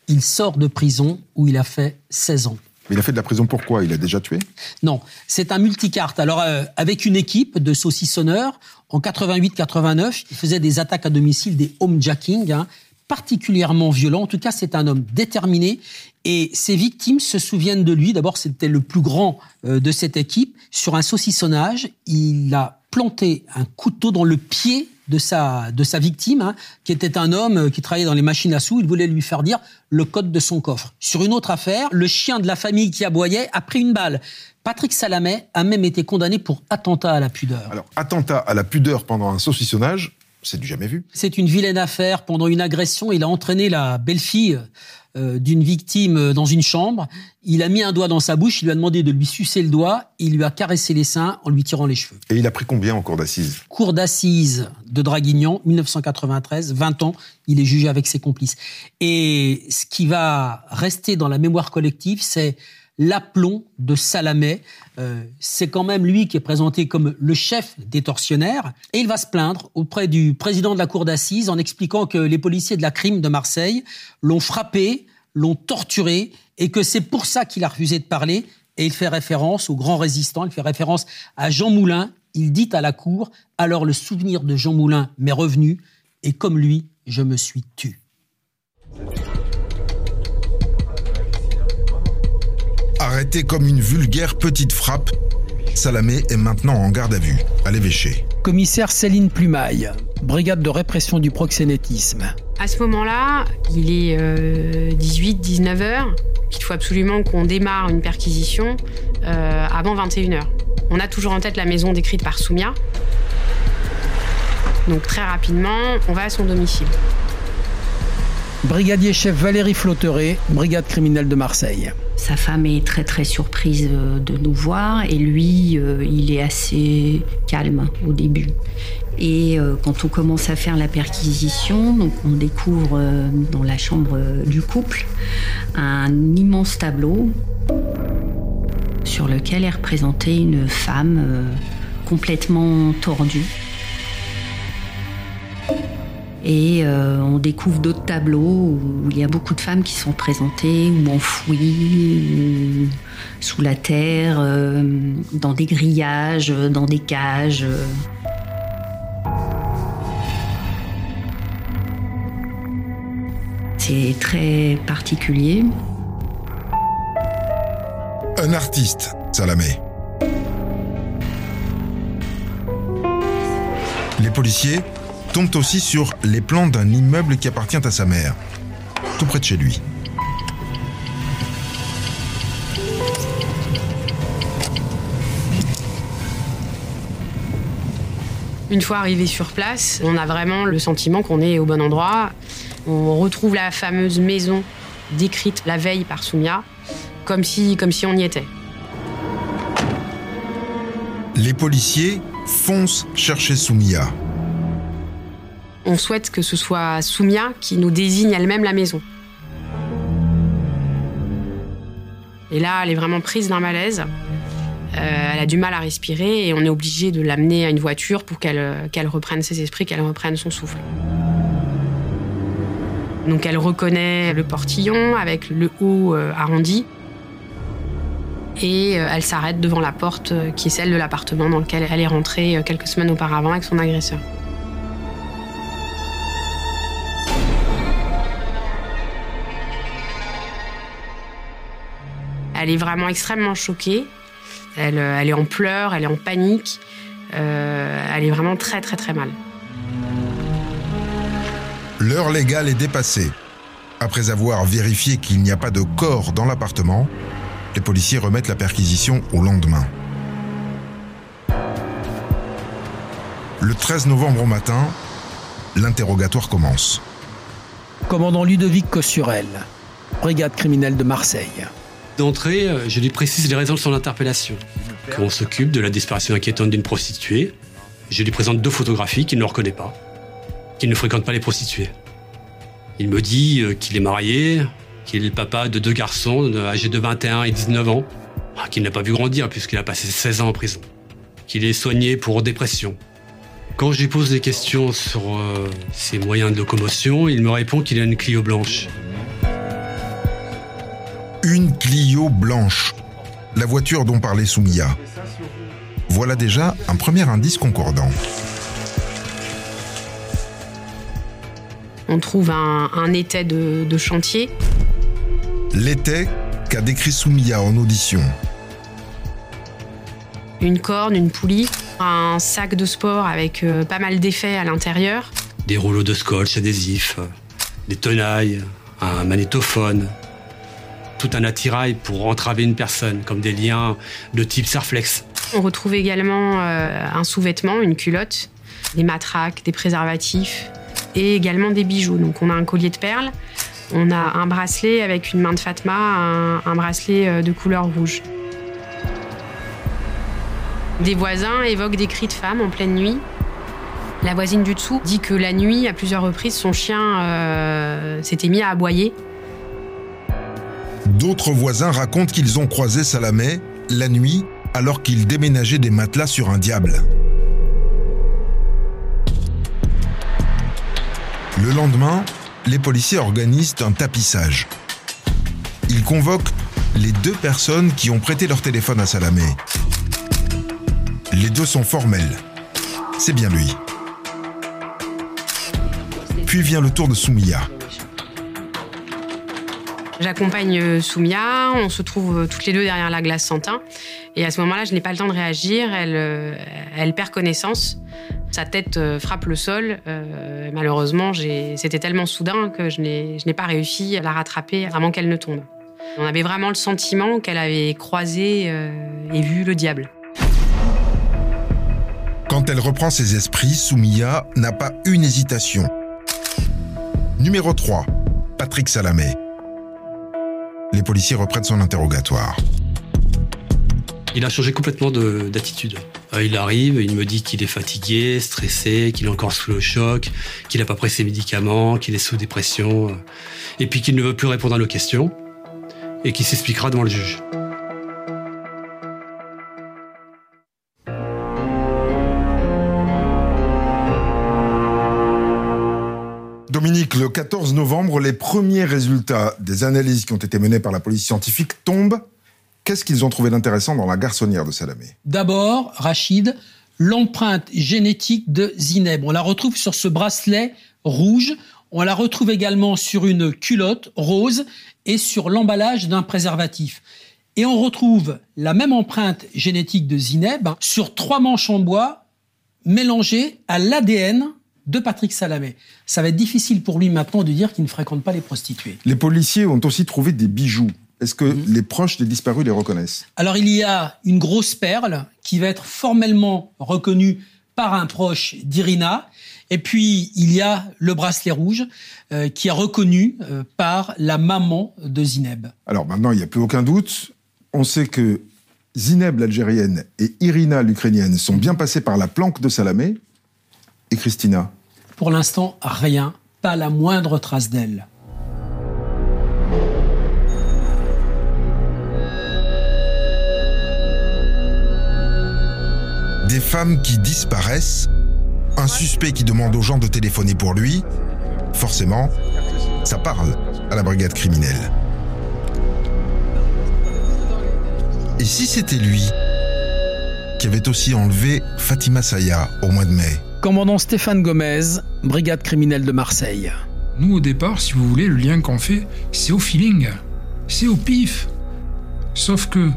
Speaker 1: il sort de prison où il a fait 16 ans.
Speaker 2: Mais il a fait de la prison pourquoi Il a déjà tué?
Speaker 1: Non, c'est un multicarte. Alors, euh, avec une équipe de saucissonneurs, en 88-89, il faisait des attaques à domicile, des homejacking, hein, particulièrement violents. En tout cas, c'est un homme déterminé. Et ses victimes se souviennent de lui. D'abord, c'était le plus grand euh, de cette équipe. Sur un saucissonnage, il a planté un couteau dans le pied de sa, de sa victime, hein, qui était un homme euh, qui travaillait dans les machines à sous. Il voulait lui faire dire le code de son coffre. Sur une autre affaire, le chien de la famille qui aboyait a pris une balle. Patrick Salamet a même été condamné pour attentat à la pudeur.
Speaker 2: Alors, attentat à la pudeur pendant un saucissonnage, c'est du jamais vu.
Speaker 1: C'est une vilaine affaire. Pendant une agression, il a entraîné la belle-fille euh, d'une victime dans une chambre. Il a mis un doigt dans sa bouche, il lui a demandé de lui sucer le doigt, il lui a caressé les seins en lui tirant les cheveux.
Speaker 2: Et il a pris combien en cour d'assises?
Speaker 1: Cour d'assises de Draguignan, 1993, 20 ans, il est jugé avec ses complices. Et ce qui va rester dans la mémoire collective, c'est l'aplomb de Salamé. Euh, c'est quand même lui qui est présenté comme le chef des tortionnaires. Et il va se plaindre auprès du président de la cour d'assises en expliquant que les policiers de la crime de Marseille l'ont frappé, l'ont torturé, et que c'est pour ça qu'il a refusé de parler. Et il fait référence au grand résistant, il fait référence à Jean Moulin. Il dit à la cour, alors le souvenir de Jean Moulin m'est revenu, et comme lui, je me suis tu.
Speaker 2: Arrêté comme une vulgaire petite frappe, Salamé est maintenant en garde à vue, à l'évêché.
Speaker 17: Commissaire Céline Plumaille, brigade de répression du proxénétisme.
Speaker 13: À ce moment-là, il est 18-19 heures. Il faut absolument qu'on démarre une perquisition euh, avant 21 heures. On a toujours en tête la maison décrite par Soumia. Donc très rapidement, on va à son domicile.
Speaker 17: Brigadier chef Valérie Flotteret, brigade criminelle de Marseille.
Speaker 5: Sa femme est très très surprise euh, de nous voir et lui, euh, il est assez calme au début. Et euh, quand on commence à faire la perquisition, donc on découvre dans la chambre du couple un immense tableau sur lequel est représentée une femme complètement tordue. Et euh, on découvre d'autres tableaux où il y a beaucoup de femmes qui sont présentées ou enfouies ou sous la terre, euh, dans des grillages, dans des cages. C'est très particulier.
Speaker 2: Un artiste, Salamé. Les policiers tombe aussi sur les plans d'un immeuble qui appartient à sa mère, tout près de chez lui.
Speaker 13: Une fois arrivé sur place, on a vraiment le sentiment qu'on est au bon endroit. On retrouve la fameuse maison décrite la veille par Soumia, comme si, comme si on y était.
Speaker 2: Les policiers fonce chercher Soumia.
Speaker 13: On souhaite que ce soit Soumia qui nous désigne elle-même la maison. Et là, elle est vraiment prise d'un malaise. Euh, elle a du mal à respirer et on est obligé de l'amener à une voiture pour qu'elle qu'elle reprenne ses esprits, qu'elle reprenne son souffle. Donc elle reconnaît le portillon avec le haut euh, arrondi et euh, elle s'arrête devant la porte euh, qui est celle de l'appartement dans lequel elle est rentrée euh, quelques semaines auparavant avec son agresseur. Elle est vraiment extrêmement choquée. Elle, euh, elle est en pleurs, elle est en panique. Euh, elle est vraiment très très très mal.
Speaker 2: L'heure légale est dépassée. Après avoir vérifié qu'il n'y a pas de corps dans l'appartement, les policiers remettent la perquisition au lendemain. Le 13 novembre au matin, l'interrogatoire commence.
Speaker 1: Commandant Ludovic Cossurel, brigade criminelle de Marseille.
Speaker 16: D'entrée, euh, je lui précise les raisons de son interpellation. Qu'on s'occupe de la disparition inquiétante d'une prostituée. Je lui présente deux photographies qu'il ne reconnaît pas. Qu'il ne fréquente pas les prostituées. Il me dit euh, qu'il est marié, qu'il est le papa de deux garçons euh, âgés de 21 et 19 ans, ah, qu'il n'a pas vu grandir puisqu'il a passé 16 ans en prison. Qu'il est soigné pour dépression. Quand je lui pose des questions sur euh, ses moyens de locomotion, il me répond qu'il a une Clio blanche.
Speaker 2: Une Clio blanche. La voiture dont parlait Soumia. Voilà déjà un premier indice concordant.
Speaker 13: On trouve un, un étai de, de chantier.
Speaker 2: L'été qu'a décrit Soumia en audition.
Speaker 13: une corne, une poulie, un sac de sport avec euh, pas mal d'effets à l'intérieur.
Speaker 16: Des rouleaux de scotch adhésifs, des tenailles, un magnétophone, tout un attirail pour entraver une personne, comme des liens de type Serflex.
Speaker 13: On retrouve également euh, un sous-vêtement, une culotte, des matraques, des préservatifs et également des bijoux. Donc on a un collier de perles, on a un bracelet avec une main de Fatma, un, un bracelet euh, de couleur rouge. Des voisins évoquent des cris de femmes en pleine nuit. La voisine du dessous dit que la nuit, à plusieurs reprises, son chien euh, s'était mis à aboyer.
Speaker 2: D'autres voisins racontent qu'ils ont croisé Salamé la nuit alors qu'il déménageait des matelas sur un diable. Le lendemain, les policiers organisent un tapissage. Ils convoquent les deux personnes qui ont prêté leur téléphone à Salamé. Les deux sont formels. C'est bien lui. Puis vient le tour de Soumia.
Speaker 13: J'accompagne euh, Soumia, on se trouve euh, toutes les deux derrière la glace Santin. Et à ce moment-là, je n'ai pas le temps de réagir, elle, euh, elle perd connaissance. Sa tête frappe le sol. Malheureusement, c'était tellement soudain que je n'ai pas réussi à la rattraper avant qu'elle ne tombe. On avait vraiment le sentiment qu'elle avait croisé et vu le diable.
Speaker 2: Quand elle reprend ses esprits, Soumia n'a pas une hésitation. Numéro 3, Patrick Salamé. Les policiers reprennent son interrogatoire.
Speaker 16: Il a changé complètement de- d'attitude. Euh, il arrive, il me dit qu'il est fatigué, stressé, qu'il est encore sous le choc, qu'il n'a pas pris ses médicaments, qu'il est sous dépression, euh, et puis qu'il ne veut plus répondre à nos questions, et qu'il s'expliquera devant le juge.
Speaker 2: Le 14 novembre, les premiers résultats des analyses qui ont été menées par la police scientifique tombent. Qu'est-ce qu'ils ont trouvé d'intéressant dans la garçonnière de Salamé?
Speaker 1: D'abord, Rachid, l'empreinte génétique de Zineb. On la retrouve sur ce bracelet rouge. On la retrouve également sur une culotte rose et sur l'emballage d'un préservatif. Et on retrouve la même empreinte génétique de Zineb sur trois manches en bois mélangées à l'ADN de Patrick Salamé. Ça va être difficile pour lui maintenant de dire qu'il ne fréquente pas les prostituées.
Speaker 2: Les policiers ont aussi trouvé des bijoux. Est-ce que
Speaker 1: Mhm.
Speaker 2: les proches des disparus les reconnaissent?
Speaker 1: Alors il y a une grosse perle qui va être formellement reconnue par un proche d'Irina. Et puis il y a le bracelet rouge euh, qui est reconnu euh, par la maman de Zineb.
Speaker 2: Alors maintenant, il n'y a plus aucun doute. On sait que Zineb l'Algérienne et Irina l'Ukrainienne sont bien passées par la planque de Salamé Et Christina?
Speaker 18: Pour l'instant, rien, pas la moindre trace d'elle.
Speaker 2: Des femmes qui disparaissent, un suspect qui demande aux gens de téléphoner pour lui, forcément, ça parle à la brigade criminelle. Et si c'était lui qui avait aussi enlevé Fatima Saya au mois de mai
Speaker 1: Commandant Stéphane Gomez, brigade criminelle de Marseille.
Speaker 8: Nous, au départ, si vous voulez, le lien qu'on fait, c'est au feeling. C'est au pif. Sauf que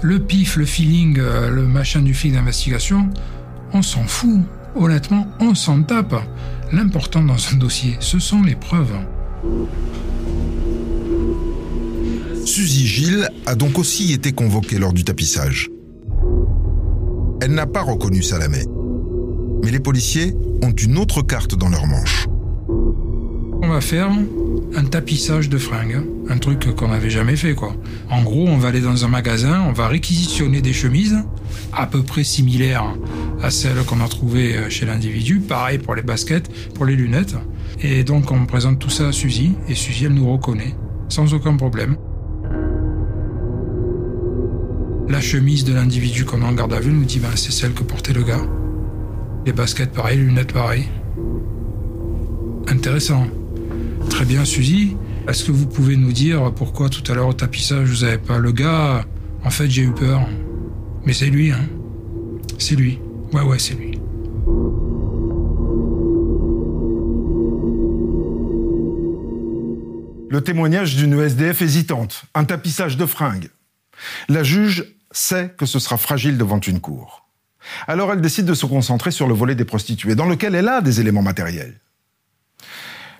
Speaker 8: le pif, le feeling, euh, le machin du fil d'investigation, on s'en fout. Honnêtement, on s'en tape. L'important dans un dossier, ce sont les preuves.
Speaker 2: Suzy Gilles a donc aussi été convoquée lors du tapissage. Elle n'a pas reconnu Salamé. Mais les policiers ont une autre carte dans leur manche.
Speaker 8: On va faire un tapissage de fringues, un truc qu'on n'avait jamais fait quoi. En gros, on va aller dans un magasin, on va réquisitionner des chemises à peu près similaires à celles qu'on a trouvées chez l'individu, pareil pour les baskets, pour les lunettes. Et donc on présente tout ça à Suzy et Suzy elle nous reconnaît sans aucun problème. La chemise de l'individu qu'on a en garde à vue nous dit ben, c'est celle que portait le gars. Les baskets pareil, les lunettes pareil. Intéressant. Très bien, Suzy. Est-ce que vous pouvez nous dire pourquoi tout à l'heure au tapissage vous n'avez pas le gars? En fait, j'ai eu peur. Mais c'est lui, hein. C'est lui. Ouais, ouais, c'est lui.
Speaker 2: Le témoignage d'une SDF hésitante, un tapissage de fringues. La juge sait que ce sera fragile devant une cour. Alors elle décide de se concentrer sur le volet des prostituées, dans lequel elle a des éléments matériels.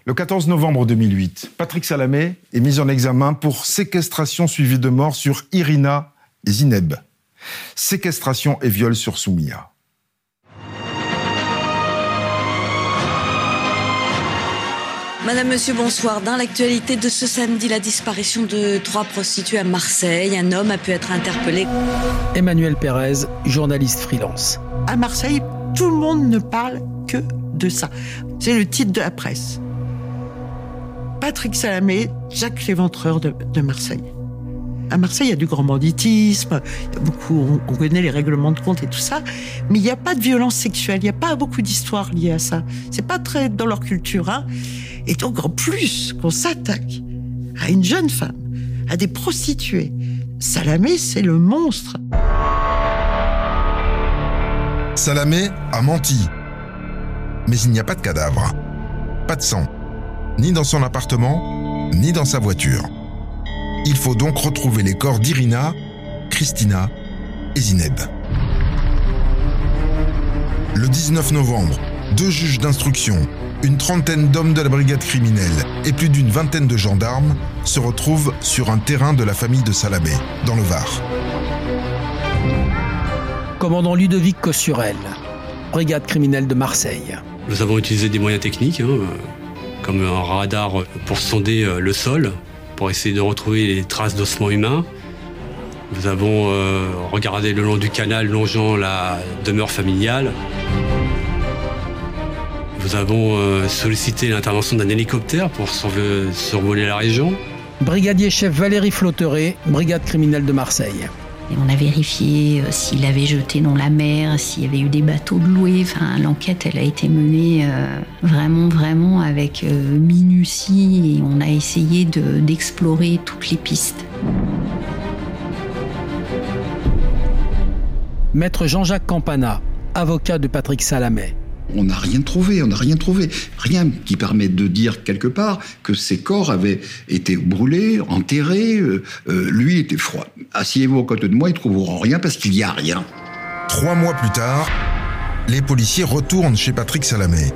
Speaker 2: Le 14 novembre 2008, Patrick Salamé est mis en examen pour séquestration suivie de mort sur Irina Zineb. Séquestration et viol sur Soumia.
Speaker 12: Madame, Monsieur, bonsoir. Dans l'actualité de ce samedi, la disparition de trois prostituées à Marseille. Un homme a pu être interpellé.
Speaker 1: Emmanuel Pérez, journaliste freelance.
Speaker 10: À Marseille, tout le monde ne parle que de ça. C'est le titre de la presse. Patrick Salamé, Jacques l'éventreur de, de, Marseille. À Marseille, il y a du grand banditisme, il y a beaucoup, on, on, connaît les règlements de compte et tout ça, mais il n'y a pas de violence sexuelle, il n'y a pas beaucoup d'histoires liées à ça. C'est pas très dans leur culture, hein. Et donc, en plus, qu'on s'attaque à une jeune femme, à des prostituées, Salamé, c'est le monstre.
Speaker 2: Salamé a menti. Mais il n'y a pas de cadavre, pas de sang, ni dans son appartement, ni dans sa voiture. Il faut donc retrouver les corps d'Irina, Christina et Zineb. Le 19 novembre, deux juges d'instruction, une trentaine d'hommes de la brigade criminelle et plus d'une vingtaine de gendarmes se retrouvent sur un terrain de la famille de Salamé, dans le Var.
Speaker 1: Commandant Ludovic Cossurel, brigade criminelle de Marseille.
Speaker 16: Nous avons utilisé des moyens techniques, hein, comme un radar pour sonder le sol, pour essayer de retrouver les traces d'ossements humains. Nous avons euh, regardé le long du canal longeant la demeure familiale. Nous avons euh, sollicité l'intervention d'un hélicoptère pour survoler la région.
Speaker 1: Brigadier chef Valérie Flotteret, brigade criminelle de Marseille.
Speaker 5: Et on a vérifié euh, s'il avait jeté dans la mer, s'il y avait eu des bateaux de louer. Enfin, l'enquête, elle a été menée euh, vraiment, vraiment avec euh, minutie et on a essayé d'explorer toutes les pistes.
Speaker 1: Maître Jean-Jacques Campana, avocat de Patrick Salamé.
Speaker 19: On n'a rien trouvé, on n'a rien trouvé. Rien qui permette de dire quelque part que ces corps avaient été brûlés, enterrés. Euh, euh, lui était froid. Asseyez-vous à côté de moi, ils trouveront rien parce qu'il n'y a rien.
Speaker 2: Trois mois plus tard, les policiers retournent chez Patrick Salamé.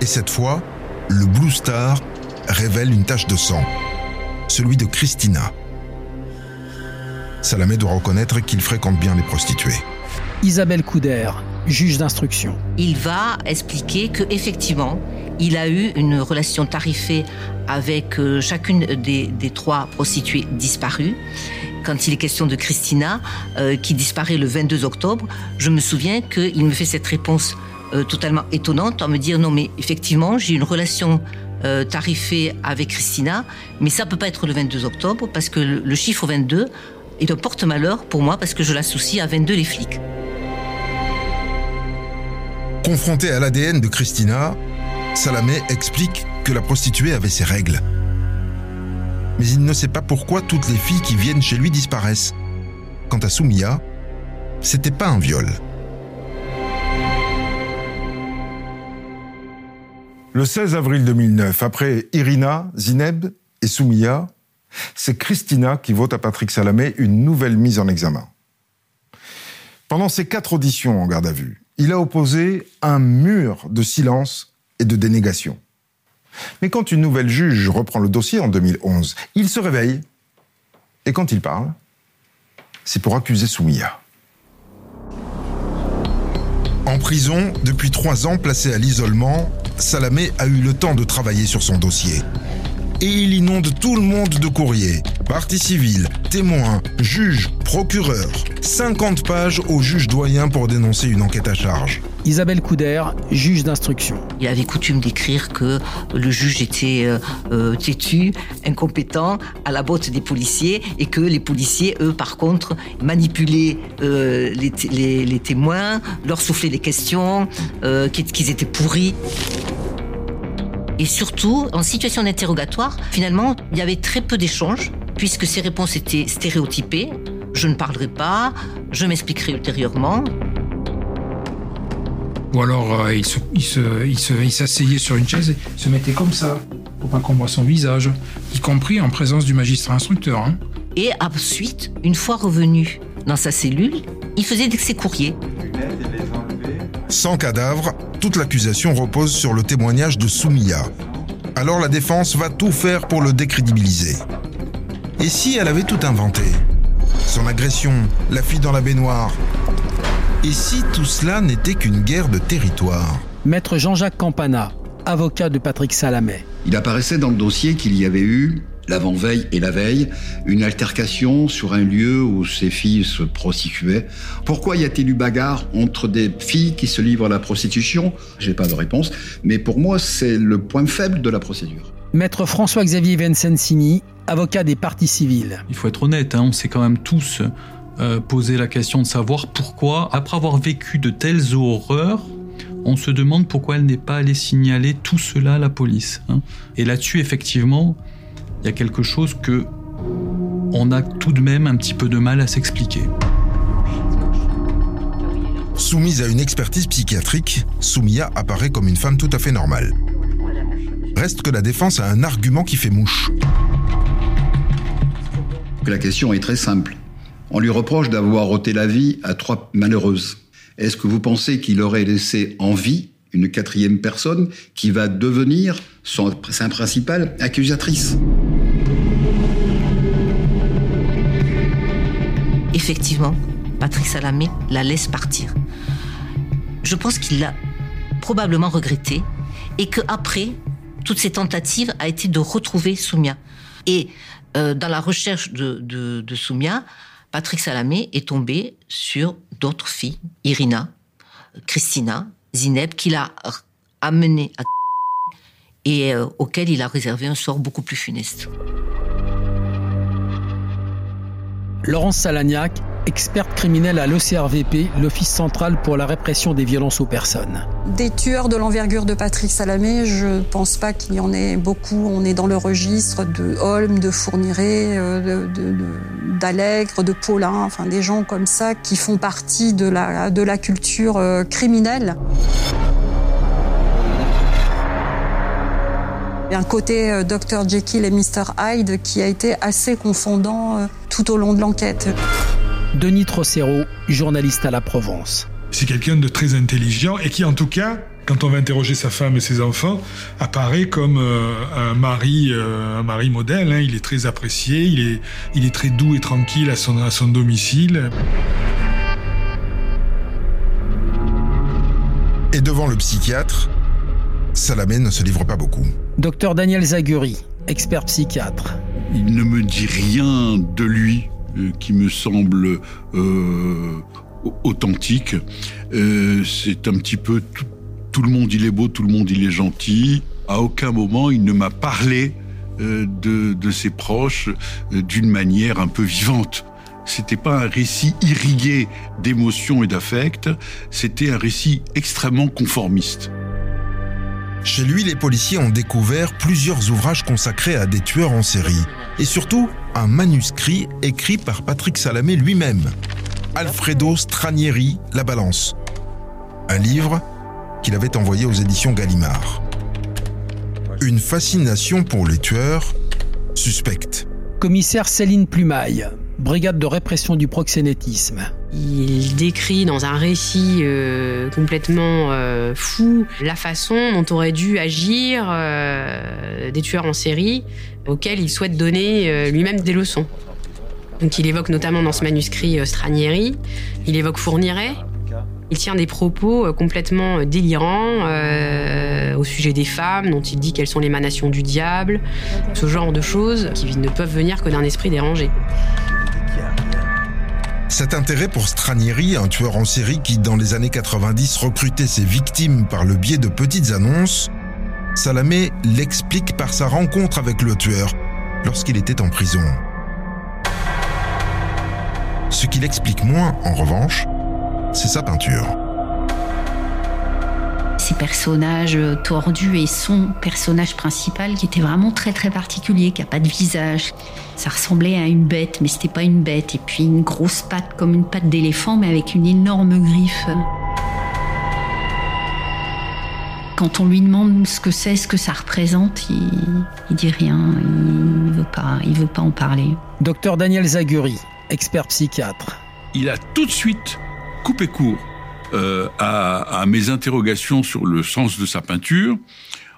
Speaker 2: Et cette fois, le Blue Star révèle une tache de sang. Celui de Christina. Salamé doit reconnaître qu'il fréquente bien les prostituées.
Speaker 1: Isabelle Couder, juge d'instruction.
Speaker 20: Il va expliquer que effectivement, il a eu une relation tarifée avec chacune des, des trois prostituées disparues Quand il est question de Christina, euh, qui disparaît le 22 octobre, je me souviens qu'il me fait cette réponse euh, totalement étonnante en me dire non mais effectivement j'ai une relation euh, tarifée avec Christina, mais ça peut pas être le 22 octobre parce que le, le chiffre 22 est un porte-malheur pour moi parce que je l'associe à 22 les flics.
Speaker 2: Confronté à l'ADN de Christina, Salamé explique que la prostituée avait ses règles. Mais il ne sait pas pourquoi toutes les filles qui viennent chez lui disparaissent. Quant à Soumia, c'était pas un viol. Le 16 avril 2009, après Irina, Zineb et Soumia, c'est Christina qui vote à Patrick Salamé une nouvelle mise en examen. Pendant ses quatre auditions en garde à vue, il a opposé un mur de silence et de dénégation. Mais quand une nouvelle juge reprend le dossier en 2011, il se réveille. Et quand il parle, c'est pour accuser Soumia. En prison, depuis trois ans placé à l'isolement, Salamé a eu le temps de travailler sur son dossier. Et il inonde tout le monde de courriers. Partie civile, témoins, juges, procureurs. 50 pages au juge doyen pour dénoncer une enquête à charge.
Speaker 1: Isabelle Couder, juge d'instruction.
Speaker 20: Il avait coutume d'écrire que le juge était euh, euh, têtu, incompétent, à la botte des policiers, et que les policiers, eux, par contre, manipulaient euh, les, les- les témoins, leur soufflaient des questions, euh, qu'ils étaient pourris. Et surtout, en situation d'interrogatoire, finalement, il y avait très peu d'échanges, puisque ces réponses étaient stéréotypées. Je ne parlerai pas, je m'expliquerai ultérieurement.
Speaker 8: Ou alors euh, il se- il se- il se- il s'asseyait sur une chaise et se mettait comme ça, pour pas qu'on voit son visage, y compris en présence du magistrat instructeur. hein.
Speaker 20: Et ensuite, une fois revenu dans sa cellule, il faisait ses courriers.
Speaker 2: Sans cadavre, toute l'accusation repose sur le témoignage de Soumia. Alors la défense va tout faire pour le décrédibiliser. Et si elle avait tout inventé? Son agression, la fille dans la baignoire Et si tout cela n'était qu'une guerre de territoire?
Speaker 1: Maître Jean-Jacques Campana, avocat de Patrick Salamé.
Speaker 19: Il apparaissait dans le dossier qu'il y avait eu, l'avant-veille et la veille, une altercation sur un lieu où ces filles se prostituaient. Pourquoi y a-t-il eu bagarre entre des filles qui se livrent à la prostitution? J'ai pas de réponse, mais pour moi, c'est le point faible de la procédure.
Speaker 1: Maître François-Xavier Vincenzini, avocat des parties civiles.
Speaker 21: Il faut être honnête, hein, on s'est quand même tous euh, posé la question de savoir pourquoi, après avoir vécu de telles horreurs, on se demande pourquoi elle n'est pas allée signaler tout cela à la police. hein. Et là-dessus, effectivement, il y a quelque chose que on a tout de même un petit peu de mal à s'expliquer.
Speaker 2: Soumise à une expertise psychiatrique, Soumia apparaît comme une femme tout à fait normale. Reste que la défense a un argument qui fait mouche.
Speaker 19: La question est très simple. On lui reproche d'avoir ôté la vie à trois malheureuses. Est-ce que vous pensez qu'il aurait laissé en vie une quatrième personne qui va devenir son, sa principale accusatrice?
Speaker 20: Effectivement, Patrick Salamé la laisse partir. Je pense qu'il l'a probablement regretté et que après toutes ces tentatives a été de retrouver Soumia. Et euh, dans la recherche de, Soumia, Patrick Salamé est tombé sur d'autres filles, Irina, Christina, Zineb, qu'il a amené à et euh, auquel il a réservé un sort beaucoup plus funeste.
Speaker 1: Laurence Salagnac, experte criminelle à l'OCRVP, l'Office central pour la répression des violences aux personnes.
Speaker 3: Des tueurs de l'envergure de Patrick Salamé, je pense pas qu'il y en ait beaucoup. On est dans le registre de Holm, de Fourniret, euh, d'Allègre, de, Paulin, enfin des gens comme ça qui font partie de la, de la culture euh, criminelle. Il y a un côté euh, Dr Jekyll et Mr Hyde qui a été assez confondant euh, tout au long de l'enquête.
Speaker 1: Denis Trocero, journaliste à la Provence.
Speaker 14: C'est quelqu'un de très intelligent et qui, en tout cas, quand on va interroger sa femme et ses enfants, apparaît comme euh, un mari, euh, un mari modèle. hein. Il est très apprécié, il est, il est très doux et tranquille à son, à son domicile.
Speaker 2: Et devant le psychiatre, Salamé ne se livre pas beaucoup.
Speaker 1: Docteur Daniel Zaguri, expert psychiatre.
Speaker 19: Il ne me dit rien de lui
Speaker 22: euh, qui me semble euh, authentique. Euh, c'est un petit peu tout, tout, le monde il est beau, tout le monde il est gentil. À aucun moment il ne m'a parlé euh, de, de, ses proches euh, d'une manière un peu vivante. C'était pas un récit irrigué d'émotions et d'affects, c'était un récit extrêmement conformiste.
Speaker 2: Chez lui, les policiers ont découvert plusieurs ouvrages consacrés à des tueurs en série. Et surtout, un manuscrit écrit par Patrick Salamé lui-même. Alfredo Stranieri, La Balance. Un livre qu'il avait envoyé aux éditions Gallimard. Une fascination pour les tueurs suspects.
Speaker 1: Commissaire Céline Plumaille, brigade de répression du proxénétisme.
Speaker 13: Il décrit dans un récit euh, complètement euh, fou la façon dont auraient dû agir euh, des tueurs en série auxquels il souhaite donner lui-même des leçons. Donc il évoque notamment dans ce manuscrit Stranieri, il évoque Fourniret, il tient des propos complètement délirants au sujet des femmes, dont il dit qu'elles sont l'émanation du diable, ce genre de choses qui ne peuvent venir que d'un esprit dérangé.
Speaker 2: Cet intérêt pour Stranieri, un tueur en série qui, dans les années 90, recrutait ses victimes par le biais de petites annonces, Salamé l'explique par sa rencontre avec le tueur lorsqu'il était en prison. Ce qu'il explique moins, en revanche, c'est sa peinture.
Speaker 5: Ces personnages tordus et son personnage principal qui était vraiment très très particulier, qui a pas de visage. Ça ressemblait à une bête, mais c'était pas une bête. Et puis une grosse patte comme une patte d'éléphant, mais avec une énorme griffe. Quand on lui demande ce que c'est, ce que ça représente, il, il dit rien. Il veut pas, il veut pas en parler.
Speaker 1: Docteur Daniel Zaguri, expert psychiatre.
Speaker 22: Il a tout de suite coupé court euh, à, à, mes interrogations sur le sens de sa peinture,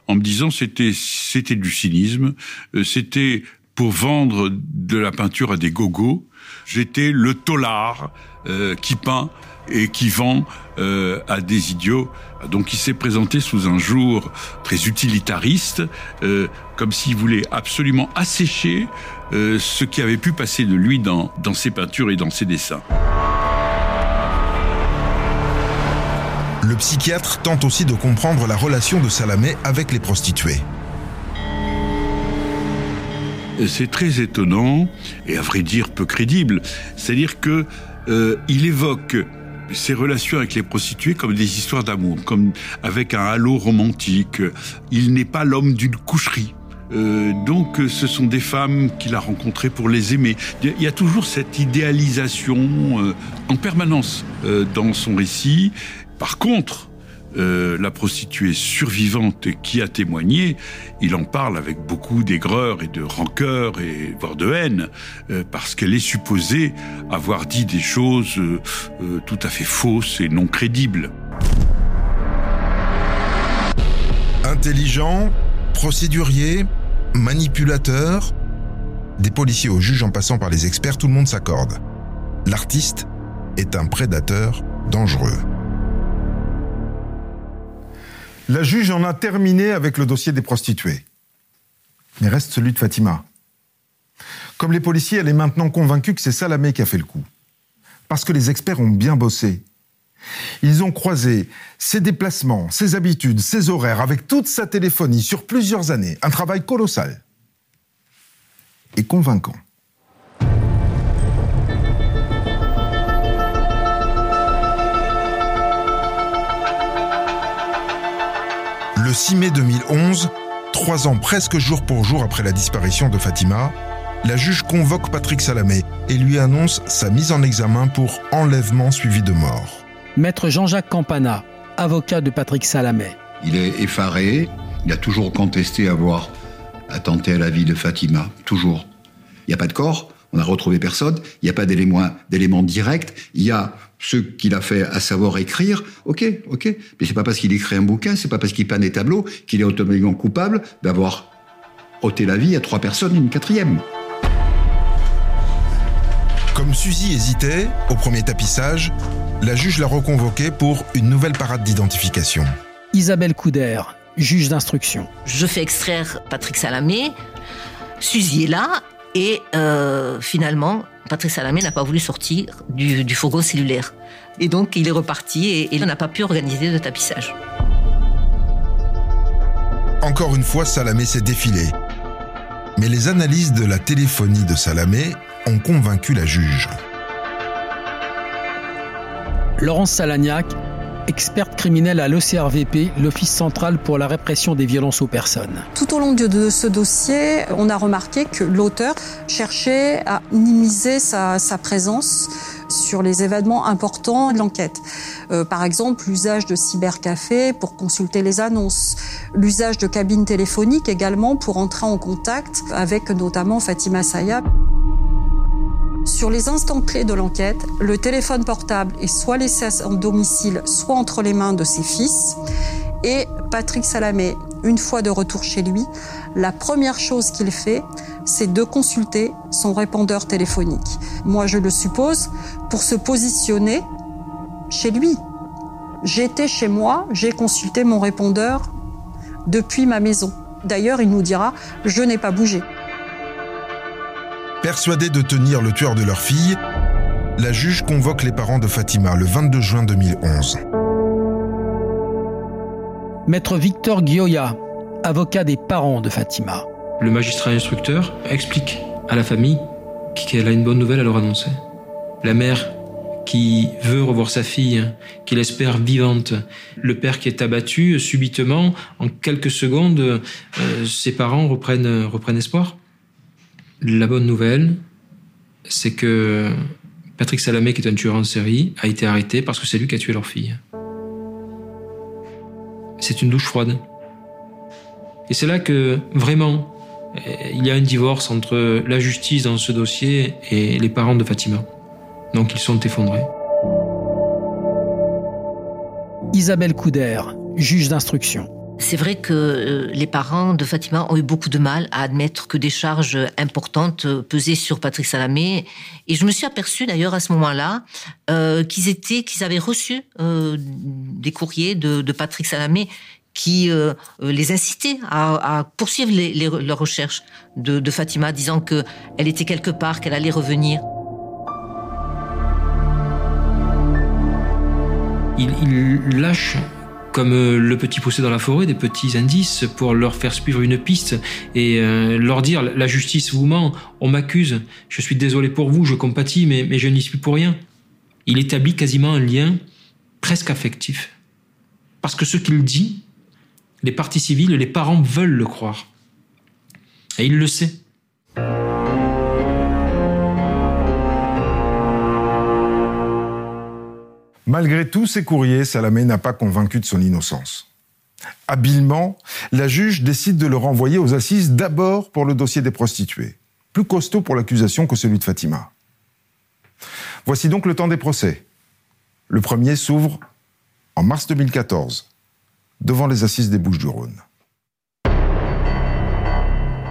Speaker 22: en me disant c'était c'était du cynisme, euh, c'était pour vendre de la peinture à des gogos. J'étais le tolard euh, qui peint et qui vend euh, à des idiots. Donc il s'est présenté sous un jour très utilitariste, euh, comme s'il voulait absolument assécher euh, ce qui avait pu passer de lui dans, dans ses peintures et dans ses dessins.
Speaker 2: Le psychiatre tente aussi de comprendre la relation de Salamé avec les prostituées.
Speaker 22: C'est très étonnant et à vrai dire peu crédible. C'est-à-dire que euh, il évoque ses relations avec les prostituées comme des histoires d'amour, comme avec un halo romantique. Il n'est pas l'homme d'une coucherie. Euh, donc ce sont des femmes qu'il a rencontrées pour les aimer. Il y a toujours cette idéalisation euh, en permanence dans son récit. Par contre, euh, la prostituée survivante qui a témoigné, il en parle avec beaucoup d'aigreur et de rancœur et voire de haine, euh, parce qu'elle est supposée avoir dit des choses euh, tout à fait fausses et non crédibles.
Speaker 2: Intelligent, procédurier, manipulateur, des policiers aux juges en passant par les experts, tout le monde s'accorde. L'artiste est un prédateur dangereux. La juge en a terminé avec le dossier des prostituées. Mais reste celui de Fatima. Comme les policiers, elle est maintenant convaincue que c'est Salamé qui a fait le coup. Parce que les experts ont bien bossé. Ils ont croisé ses déplacements, ses habitudes, ses horaires avec toute sa téléphonie sur plusieurs années. Un travail colossal. Et convaincant. Le 6 mai 2011, trois ans presque jour pour jour après la disparition de Fatima, la juge convoque Patrick Salamé et lui annonce sa mise en examen pour enlèvement suivi de mort.
Speaker 1: Maître Jean-Jacques Campana, avocat de Patrick Salamé.
Speaker 19: Il est effaré, il a toujours contesté avoir attenté à la vie de Fatima, toujours. Il n'y a pas de corps, on n'a retrouvé personne, il n'y a pas d'éléments, d'éléments directs, il y a ce qu'il a fait, à savoir écrire, ok, ok, mais c'est pas parce qu'il écrit un bouquin, c'est pas parce qu'il peint des tableaux qu'il est automatiquement coupable d'avoir ôté la vie à trois personnes, une quatrième.
Speaker 2: Comme Suzy hésitait, au premier tapissage, la juge l'a reconvoqué pour une nouvelle parade d'identification.
Speaker 1: Isabelle Couder, juge d'instruction.
Speaker 20: Je fais extraire Patrick Salamé. Suzy est là. Et euh, finalement, Patrick Salamé n'a pas voulu sortir du, du, fourgon cellulaire. Et donc, il est reparti et, et n'a pas pu organiser de tapissage.
Speaker 2: Encore une fois, Salamé s'est défilé. Mais les analyses de la téléphonie de Salamé ont convaincu la juge.
Speaker 1: Laurence Salagnac, experte criminelle à l'OCRVP, l'Office central pour la répression des violences aux personnes.
Speaker 3: Tout au long de ce dossier, on a remarqué que l'auteur cherchait à minimiser sa, présence sur les événements importants de l'enquête. Euh, par exemple, l'usage de cybercafés pour consulter les annonces, l'usage de cabines téléphoniques également pour entrer en contact avec notamment Fatima Sayab. Sur les instants clés de l'enquête, le téléphone portable est soit laissé en domicile, soit entre les mains de ses fils. Et Patrick Salamé, une fois de retour chez lui, la première chose qu'il fait, c'est de consulter son répondeur téléphonique. Moi, je le suppose, pour se positionner chez lui. J'étais chez moi, j'ai consulté mon répondeur depuis ma maison. D'ailleurs, il nous dira, je n'ai pas bougé.
Speaker 2: Persuadés de tenir le tueur de leur fille, la juge convoque les parents de Fatima le 22 juin 2011.
Speaker 1: Maître Victor Guioya, avocat des parents de Fatima.
Speaker 7: Le magistrat instructeur explique à la famille qu'elle a une bonne nouvelle à leur annoncer. La mère qui veut revoir sa fille, qu'il espère vivante. Le père qui est abattu subitement, en quelques secondes, euh, ses parents reprennent, reprennent espoir. La bonne nouvelle, c'est que Patrick Salamé, qui est un tueur en série, a été arrêté parce que c'est lui qui a tué leur fille. C'est une douche froide. Et c'est là que, vraiment, il y a un divorce entre la justice dans ce dossier et les parents de Fatima. Donc ils sont effondrés.
Speaker 1: Isabelle Couder, juge d'instruction.
Speaker 20: C'est vrai que euh, les parents de Fatima ont eu beaucoup de mal à admettre que des charges importantes pesaient sur Patrick Salamé. Et je me suis aperçue d'ailleurs à ce moment-là euh, qu'ils avaient reçu euh, des courriers de, Patrick Salamé qui les incitaient à, poursuivre les, leurs recherches de, Fatima, disant que elle était quelque part, qu'elle allait revenir.
Speaker 7: Il lâche comme euh, le petit poussé dans la forêt, des petits indices pour leur faire suivre une piste et euh, leur dire la justice vous ment, on m'accuse, je suis désolé pour vous, je compatis, mais, je n'y suis pour rien. Il établit quasiment un lien presque affectif. Parce que ce qu'il dit, les parties civiles, les parents veulent le croire. Et il le sait.
Speaker 2: Malgré tous ces courriers, Salamé n'a pas convaincu de son innocence. Habilement, la juge décide de le renvoyer aux assises d'abord pour le dossier des prostituées, plus costaud pour l'accusation que celui de Fatima. Voici donc le temps des procès. Le premier s'ouvre en mars 2014, devant les assises des Bouches-du-Rhône.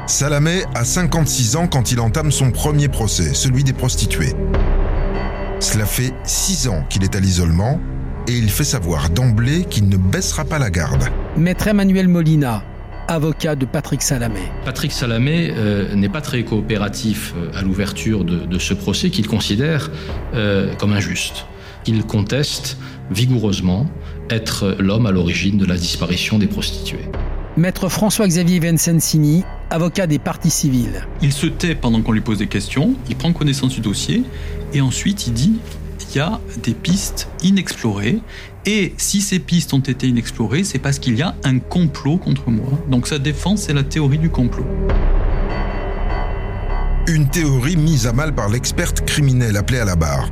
Speaker 2: Salamé a 56 ans quand il entame son premier procès, celui des prostituées. Cela fait six ans qu'il est à l'isolement et il fait savoir d'emblée qu'il ne baissera pas la garde.
Speaker 1: Maître Emmanuel Molina, avocat de Patrick Salamé.
Speaker 23: Patrick Salamé euh, n'est pas très coopératif euh, à l'ouverture de, de, ce procès qu'il considère euh, comme injuste. Il conteste vigoureusement être l'homme à l'origine de la disparition des prostituées.
Speaker 1: Maître François-Xavier Vincenzini, avocat des parties civiles.
Speaker 21: Il se tait pendant qu'on lui pose des questions, il prend connaissance du dossier et ensuite il dit il y a des pistes inexplorées et si ces pistes ont été inexplorées, c'est parce qu'il y a un complot contre moi. Donc sa défense, c'est la théorie du complot.
Speaker 2: Une théorie mise à mal par l'experte criminelle appelée à la barre.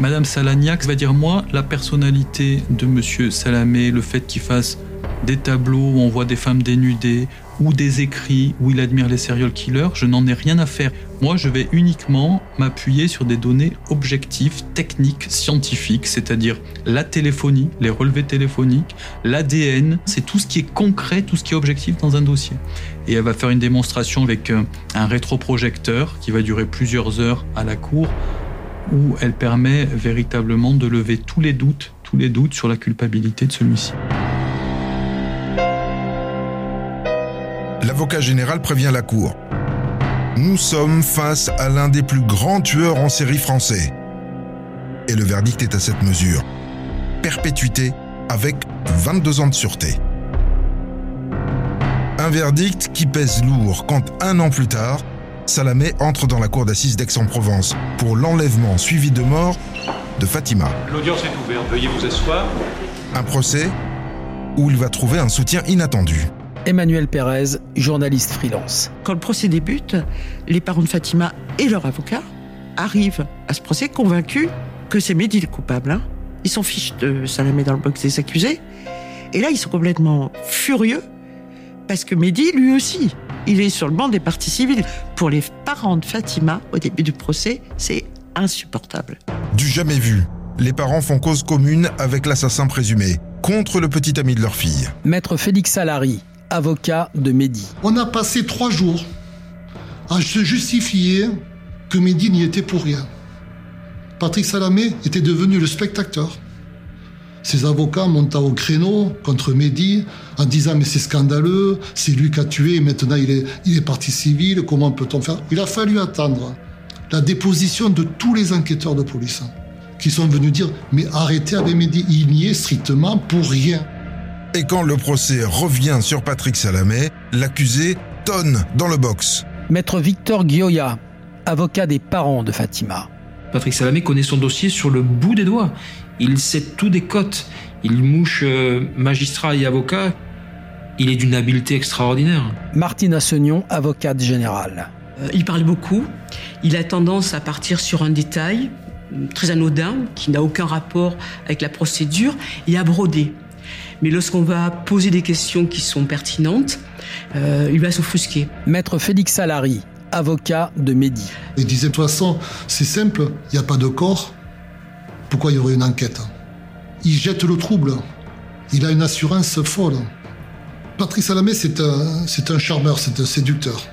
Speaker 21: Madame Salagnac va dire moi, la personnalité de Monsieur Salamé, le fait qu'il fasse des tableaux où on voit des femmes dénudées ou des écrits où il admire les serial killers, je n'en ai rien à faire. Moi, je vais uniquement m'appuyer sur des données objectives, techniques, scientifiques, c'est-à-dire la téléphonie, les relevés téléphoniques, l'ADN, c'est tout ce qui est concret, tout ce qui est objectif dans un dossier. Et elle va faire une démonstration avec un rétroprojecteur qui va durer plusieurs heures à la cour où elle permet véritablement de lever tous les doutes, tous les doutes sur la culpabilité de celui-ci.
Speaker 2: L'avocat général prévient la cour. Nous sommes face à l'un des plus grands tueurs en série français. Et le verdict est à cette mesure. Perpétuité avec 22 ans de sûreté. Un verdict qui pèse lourd quand un an plus tard, Salamé entre dans la cour d'assises d'Aix-en-Provence pour l'enlèvement suivi de mort de Fatima.
Speaker 24: L'audience est ouverte, veuillez vous asseoir.
Speaker 2: Un procès où il va trouver un soutien inattendu.
Speaker 1: Emmanuel Pérez, journaliste freelance.
Speaker 10: Quand le procès débute, les parents de Fatima et leur avocat arrivent à ce procès convaincus que c'est Mehdi le coupable. Hein. Ils s'en fichent de Salamé dans le box des accusés. Et là, ils sont complètement furieux parce que Mehdi, lui aussi, il est sur le banc des parties civiles. Pour les parents de Fatima, au début du procès, c'est insupportable.
Speaker 2: Du jamais vu, les parents font cause commune avec l'assassin présumé, contre le petit ami de leur fille.
Speaker 1: Maître Félix Salari, avocat de Mehdi.
Speaker 25: On a passé trois jours à se justifier que Mehdi n'y était pour rien. Patrick Salamé était devenu le spectateur. Ses avocats montaient au créneau contre Mehdi en disant mais c'est scandaleux, c'est lui qui a tué, maintenant il est, il est parti civil, comment peut-on faire? Il a fallu attendre la déposition de tous les enquêteurs de police hein, qui sont venus dire mais arrêtez avec Mehdi, il n'y est strictement pour rien.
Speaker 2: Et quand le procès revient sur Patrick Salamé, l'accusé tonne dans le box.
Speaker 1: Maître Victor Gioia, avocat des parents de Fatima.
Speaker 7: Patrick Salamé connaît son dossier sur le bout des doigts. Il sait tout des cotes. Il mouche euh, magistrat et avocat. Il est d'une habileté extraordinaire.
Speaker 1: Martine Assegnon, avocate générale.
Speaker 26: Euh, il parle beaucoup. Il a tendance à partir sur un détail euh, très anodin, qui n'a aucun rapport avec la procédure, et à broder. Mais lorsqu'on va poser des questions qui sont pertinentes, il va s'offusquer.
Speaker 1: Maître Félix Salari, avocat de Mehdi.
Speaker 25: Il disait de toute façon, c'est simple, il n'y a pas de corps, pourquoi il y aurait une enquête? Il jette le trouble. Il a une assurance folle. Patrice Salamé, c'est un, c'est un charmeur, c'est un séducteur.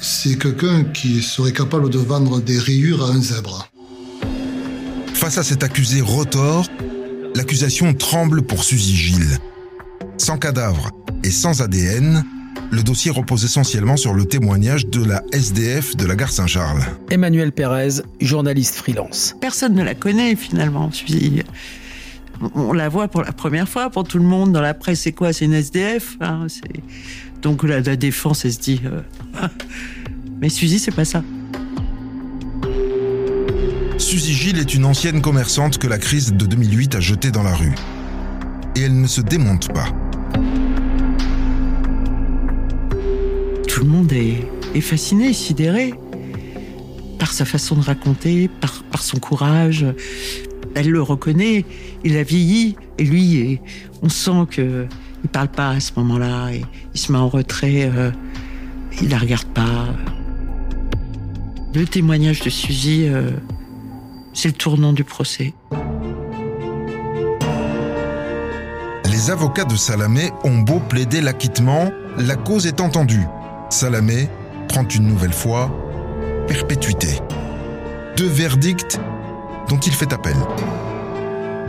Speaker 25: C'est quelqu'un qui serait capable de vendre des rayures à un zèbre.
Speaker 2: Face à cet accusé retors, l'accusation tremble pour Suzy Gilles. Sans cadavre et sans ADN, le dossier repose essentiellement sur le témoignage de la SDF de la gare Saint-Charles.
Speaker 1: Emmanuel Pérez, journaliste freelance.
Speaker 10: Personne ne la connaît finalement. On la voit pour la première fois pour tout le monde dans la presse. C'est quoi? C'est une SDF hein, Donc la, défense, elle se dit. Euh, mais Suzy, c'est pas ça.
Speaker 2: Suzy Gilles est une ancienne commerçante que la crise de 2008 a jetée dans la rue. Et elle ne se démonte pas.
Speaker 10: tout le monde est, fasciné, sidéré par sa façon de raconter, par, son courage. Elle le reconnaît, il a vieilli, et lui, on sent que il parle pas à ce moment-là, il se met en retrait, euh, il la regarde pas. Le témoignage de Suzy, euh, c'est le tournant du procès.
Speaker 2: Les avocats de Salamé ont beau plaider l'acquittement, la cause est entendue. Salamé prend une nouvelle fois perpétuité. Deux verdicts dont il fait appel.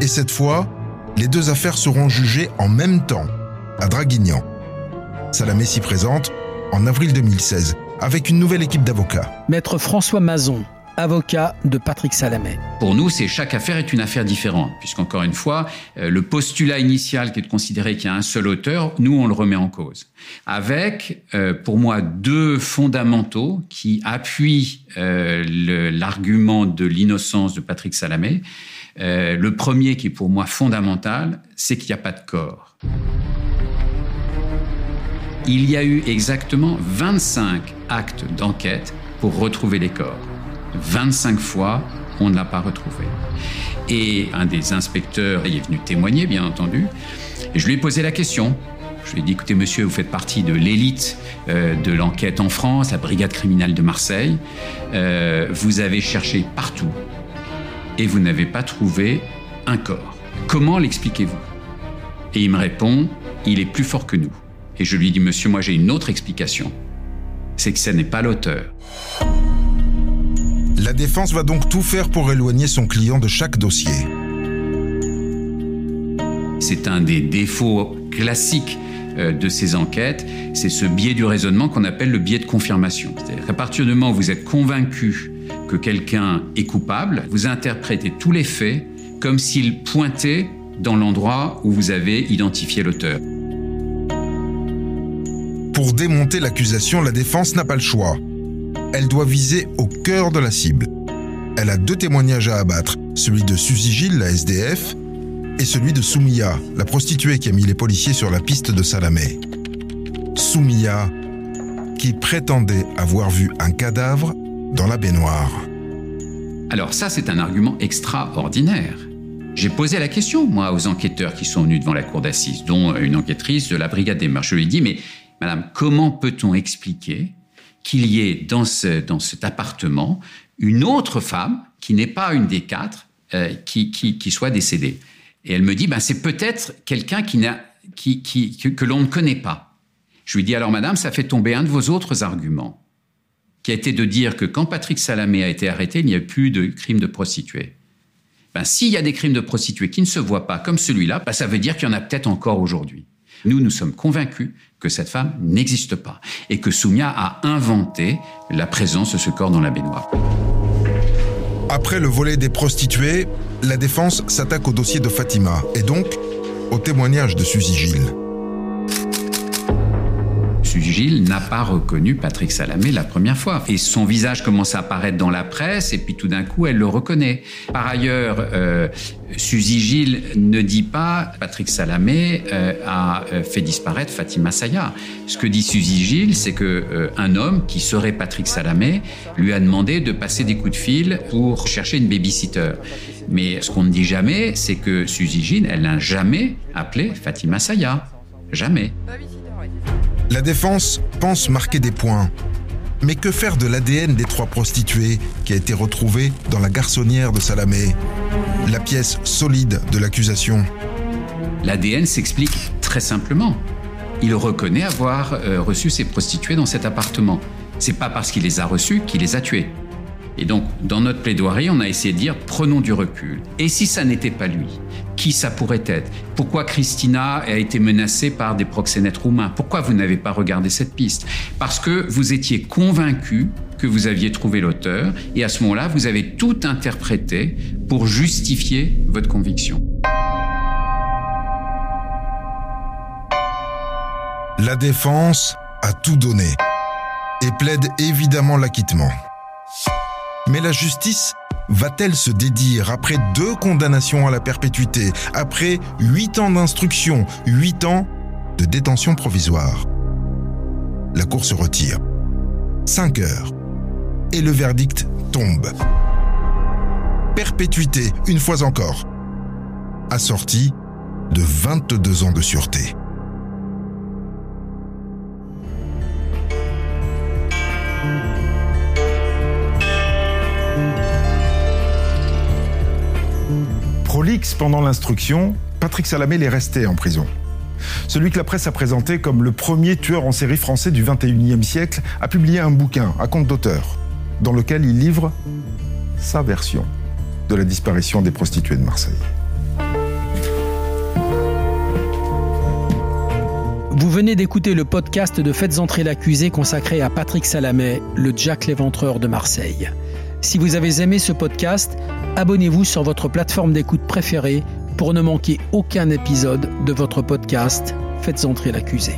Speaker 2: Et cette fois, les deux affaires seront jugées en même temps, à Draguignan. Salamé s'y présente en avril 2016, avec une nouvelle équipe d'avocats.
Speaker 1: Maître François Mazon, avocat de Patrick Salamé.
Speaker 27: Pour nous, c'est chaque affaire est une affaire différente, puisqu'encore une fois, euh, le postulat initial qui est de considérer qu'il y a un seul auteur, nous, on le remet en cause. Avec, euh, pour moi, deux fondamentaux qui appuient euh, l'argument de l'innocence de Patrick Salamé. le premier, qui est pour moi fondamental, c'est qu'il n'y a pas de corps. Il y a eu exactement 25 actes d'enquête pour retrouver les corps. 25 fois, on ne l'a pas retrouvé. Et un des inspecteurs est venu témoigner, bien entendu. Et je lui ai posé la question. Je lui ai dit, écoutez, monsieur, vous faites partie de l'élite euh, de l'enquête en France, la brigade criminelle de Marseille. Euh, vous avez cherché partout et vous n'avez pas trouvé un corps. Comment l'expliquez-vous? Et il me répond, il est plus fort que nous. Et je lui dis, monsieur, moi j'ai une autre explication. C'est que ce n'est pas l'auteur.
Speaker 2: La défense va donc tout faire pour éloigner son client de chaque dossier.
Speaker 27: C'est un des défauts classiques euh, de ces enquêtes, c'est ce biais du raisonnement qu'on appelle le biais de confirmation. C'est-à-dire qu'à partir du moment où vous êtes convaincu que quelqu'un est coupable, vous interprétez tous les faits comme s'ils pointaient dans l'endroit où vous avez identifié l'auteur.
Speaker 2: Pour démonter l'accusation, la défense n'a pas le choix. Elle doit viser au cœur de la cible. Elle a deux témoignages à abattre, celui de Suzy Gilles, la SDF, et celui de Soumia, la prostituée qui a mis les policiers sur la piste de Salamé. Soumia, qui prétendait avoir vu un cadavre dans la baignoire.
Speaker 27: Alors ça, c'est un argument extraordinaire. J'ai posé la question, moi, aux enquêteurs qui sont venus devant la cour d'assises, dont une enquêtrice de la brigade des mœurs. Je lui ai dit, mais madame, comment peut-on expliquer qu'il y ait dans, ce, dans cet appartement une autre femme, qui n'est pas une des quatre, euh, qui, qui, qui, soit décédée Et elle me dit, ben, c'est peut-être quelqu'un qui n'a, qui, qui, que, l'on ne connaît pas. Je lui dis, alors madame, ça fait tomber un de vos autres arguments, qui a été de dire que quand Patrick Salamé a été arrêté, il n'y a plus de crime de prostituée. Ben, S'il y a des crimes de prostituées qui ne se voient pas comme celui-là, ben, ça veut dire qu'il y en a peut-être encore aujourd'hui. Nous, nous sommes convaincus que cette femme n'existe pas et que Soumia a inventé la présence de ce corps dans la baignoire.
Speaker 2: Après le volet des prostituées, la défense s'attaque au dossier de Fatima et donc au témoignage de Suzy Gilles.
Speaker 27: Gilles n'a pas reconnu Patrick Salamé la première fois. Et son visage commence à apparaître dans la presse, et puis tout d'un coup, elle le reconnaît. Par ailleurs, euh, Suzy Gilles ne dit pas Patrick Salamé euh, a euh, fait disparaître Fatima Saya. Ce que dit Suzy Gilles, c'est que euh, un homme qui serait Patrick Salamé lui a demandé de passer des coups de fil pour chercher une babysitter. Mais ce qu'on ne dit jamais, c'est que Suzy Gilles, elle n'a jamais appelé Fatima Saya. Jamais.
Speaker 2: La défense pense marquer des points. Mais que faire de l'ADN des trois prostituées qui a été retrouvé dans la garçonnière de Salamé? La pièce solide de l'accusation.
Speaker 27: L'ADN s'explique très simplement. Il reconnaît avoir euh, reçu ces prostituées dans cet appartement. C'est pas parce qu'il les a reçues qu'il les a tuées. Et donc, dans notre plaidoirie, on a essayé de dire prenons du recul. Et si ça n'était pas lui? Qui ça pourrait être? Pourquoi Christina a été menacée par des proxénètes roumains? Pourquoi vous n'avez pas regardé cette piste? Parce que vous étiez convaincu que vous aviez trouvé l'auteur, et à ce moment-là, vous avez tout interprété pour justifier votre conviction.
Speaker 2: La défense a tout donné et plaide évidemment l'acquittement. Mais la justice va-t-elle se dédire après deux condamnations à la perpétuité, après huit ans d'instruction, huit ans de détention provisoire? La Cour se retire. Cinq heures. Et le verdict tombe. Perpétuité, une fois encore. Assorti de 22 ans de sûreté. Pendant l'instruction, Patrick Salamé est resté en prison. Celui que la presse a présenté comme le premier tueur en série français du 21e siècle a publié un bouquin à compte d'auteur, dans lequel il livre sa version de la disparition des prostituées de Marseille.
Speaker 1: Vous venez d'écouter le podcast de Faites entrer l'accusé consacré à Patrick Salamé, le Jack l'éventreur de Marseille. Si vous avez aimé ce podcast, abonnez-vous sur votre plateforme d'écoute préférée pour ne manquer aucun épisode de votre podcast Faites entrer l'accusé.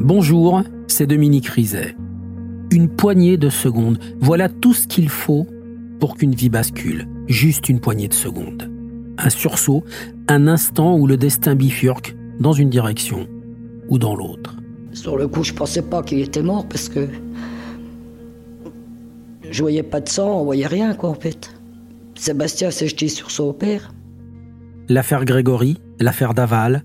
Speaker 1: Bonjour, c'est Dominique Rizet. Une poignée de secondes, voilà tout ce qu'il faut pour qu'une vie bascule. Juste une poignée de secondes. Un sursaut, un instant où le destin bifurque dans une direction ou dans l'autre.
Speaker 28: Sur le coup, je pensais pas qu'il était mort parce que je voyais pas de sang, on voyait rien quoi en fait. Sébastien s'est jeté sur son père.
Speaker 1: L'affaire Grégory, l'affaire Daval,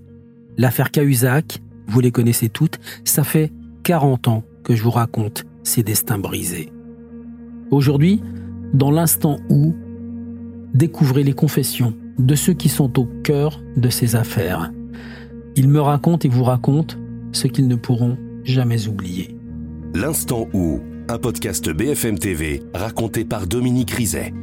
Speaker 1: l'affaire Cahuzac, vous les connaissez toutes, ça fait 40 ans que je vous raconte ces destins brisés. Aujourd'hui, dans l'instant où découvrez les confessions de ceux qui sont au cœur de ces affaires. Ils me racontent et vous racontent ce qu'ils ne pourront jamais oublier.
Speaker 29: L'instant où, un podcast BFM TV raconté par Dominique Rizet.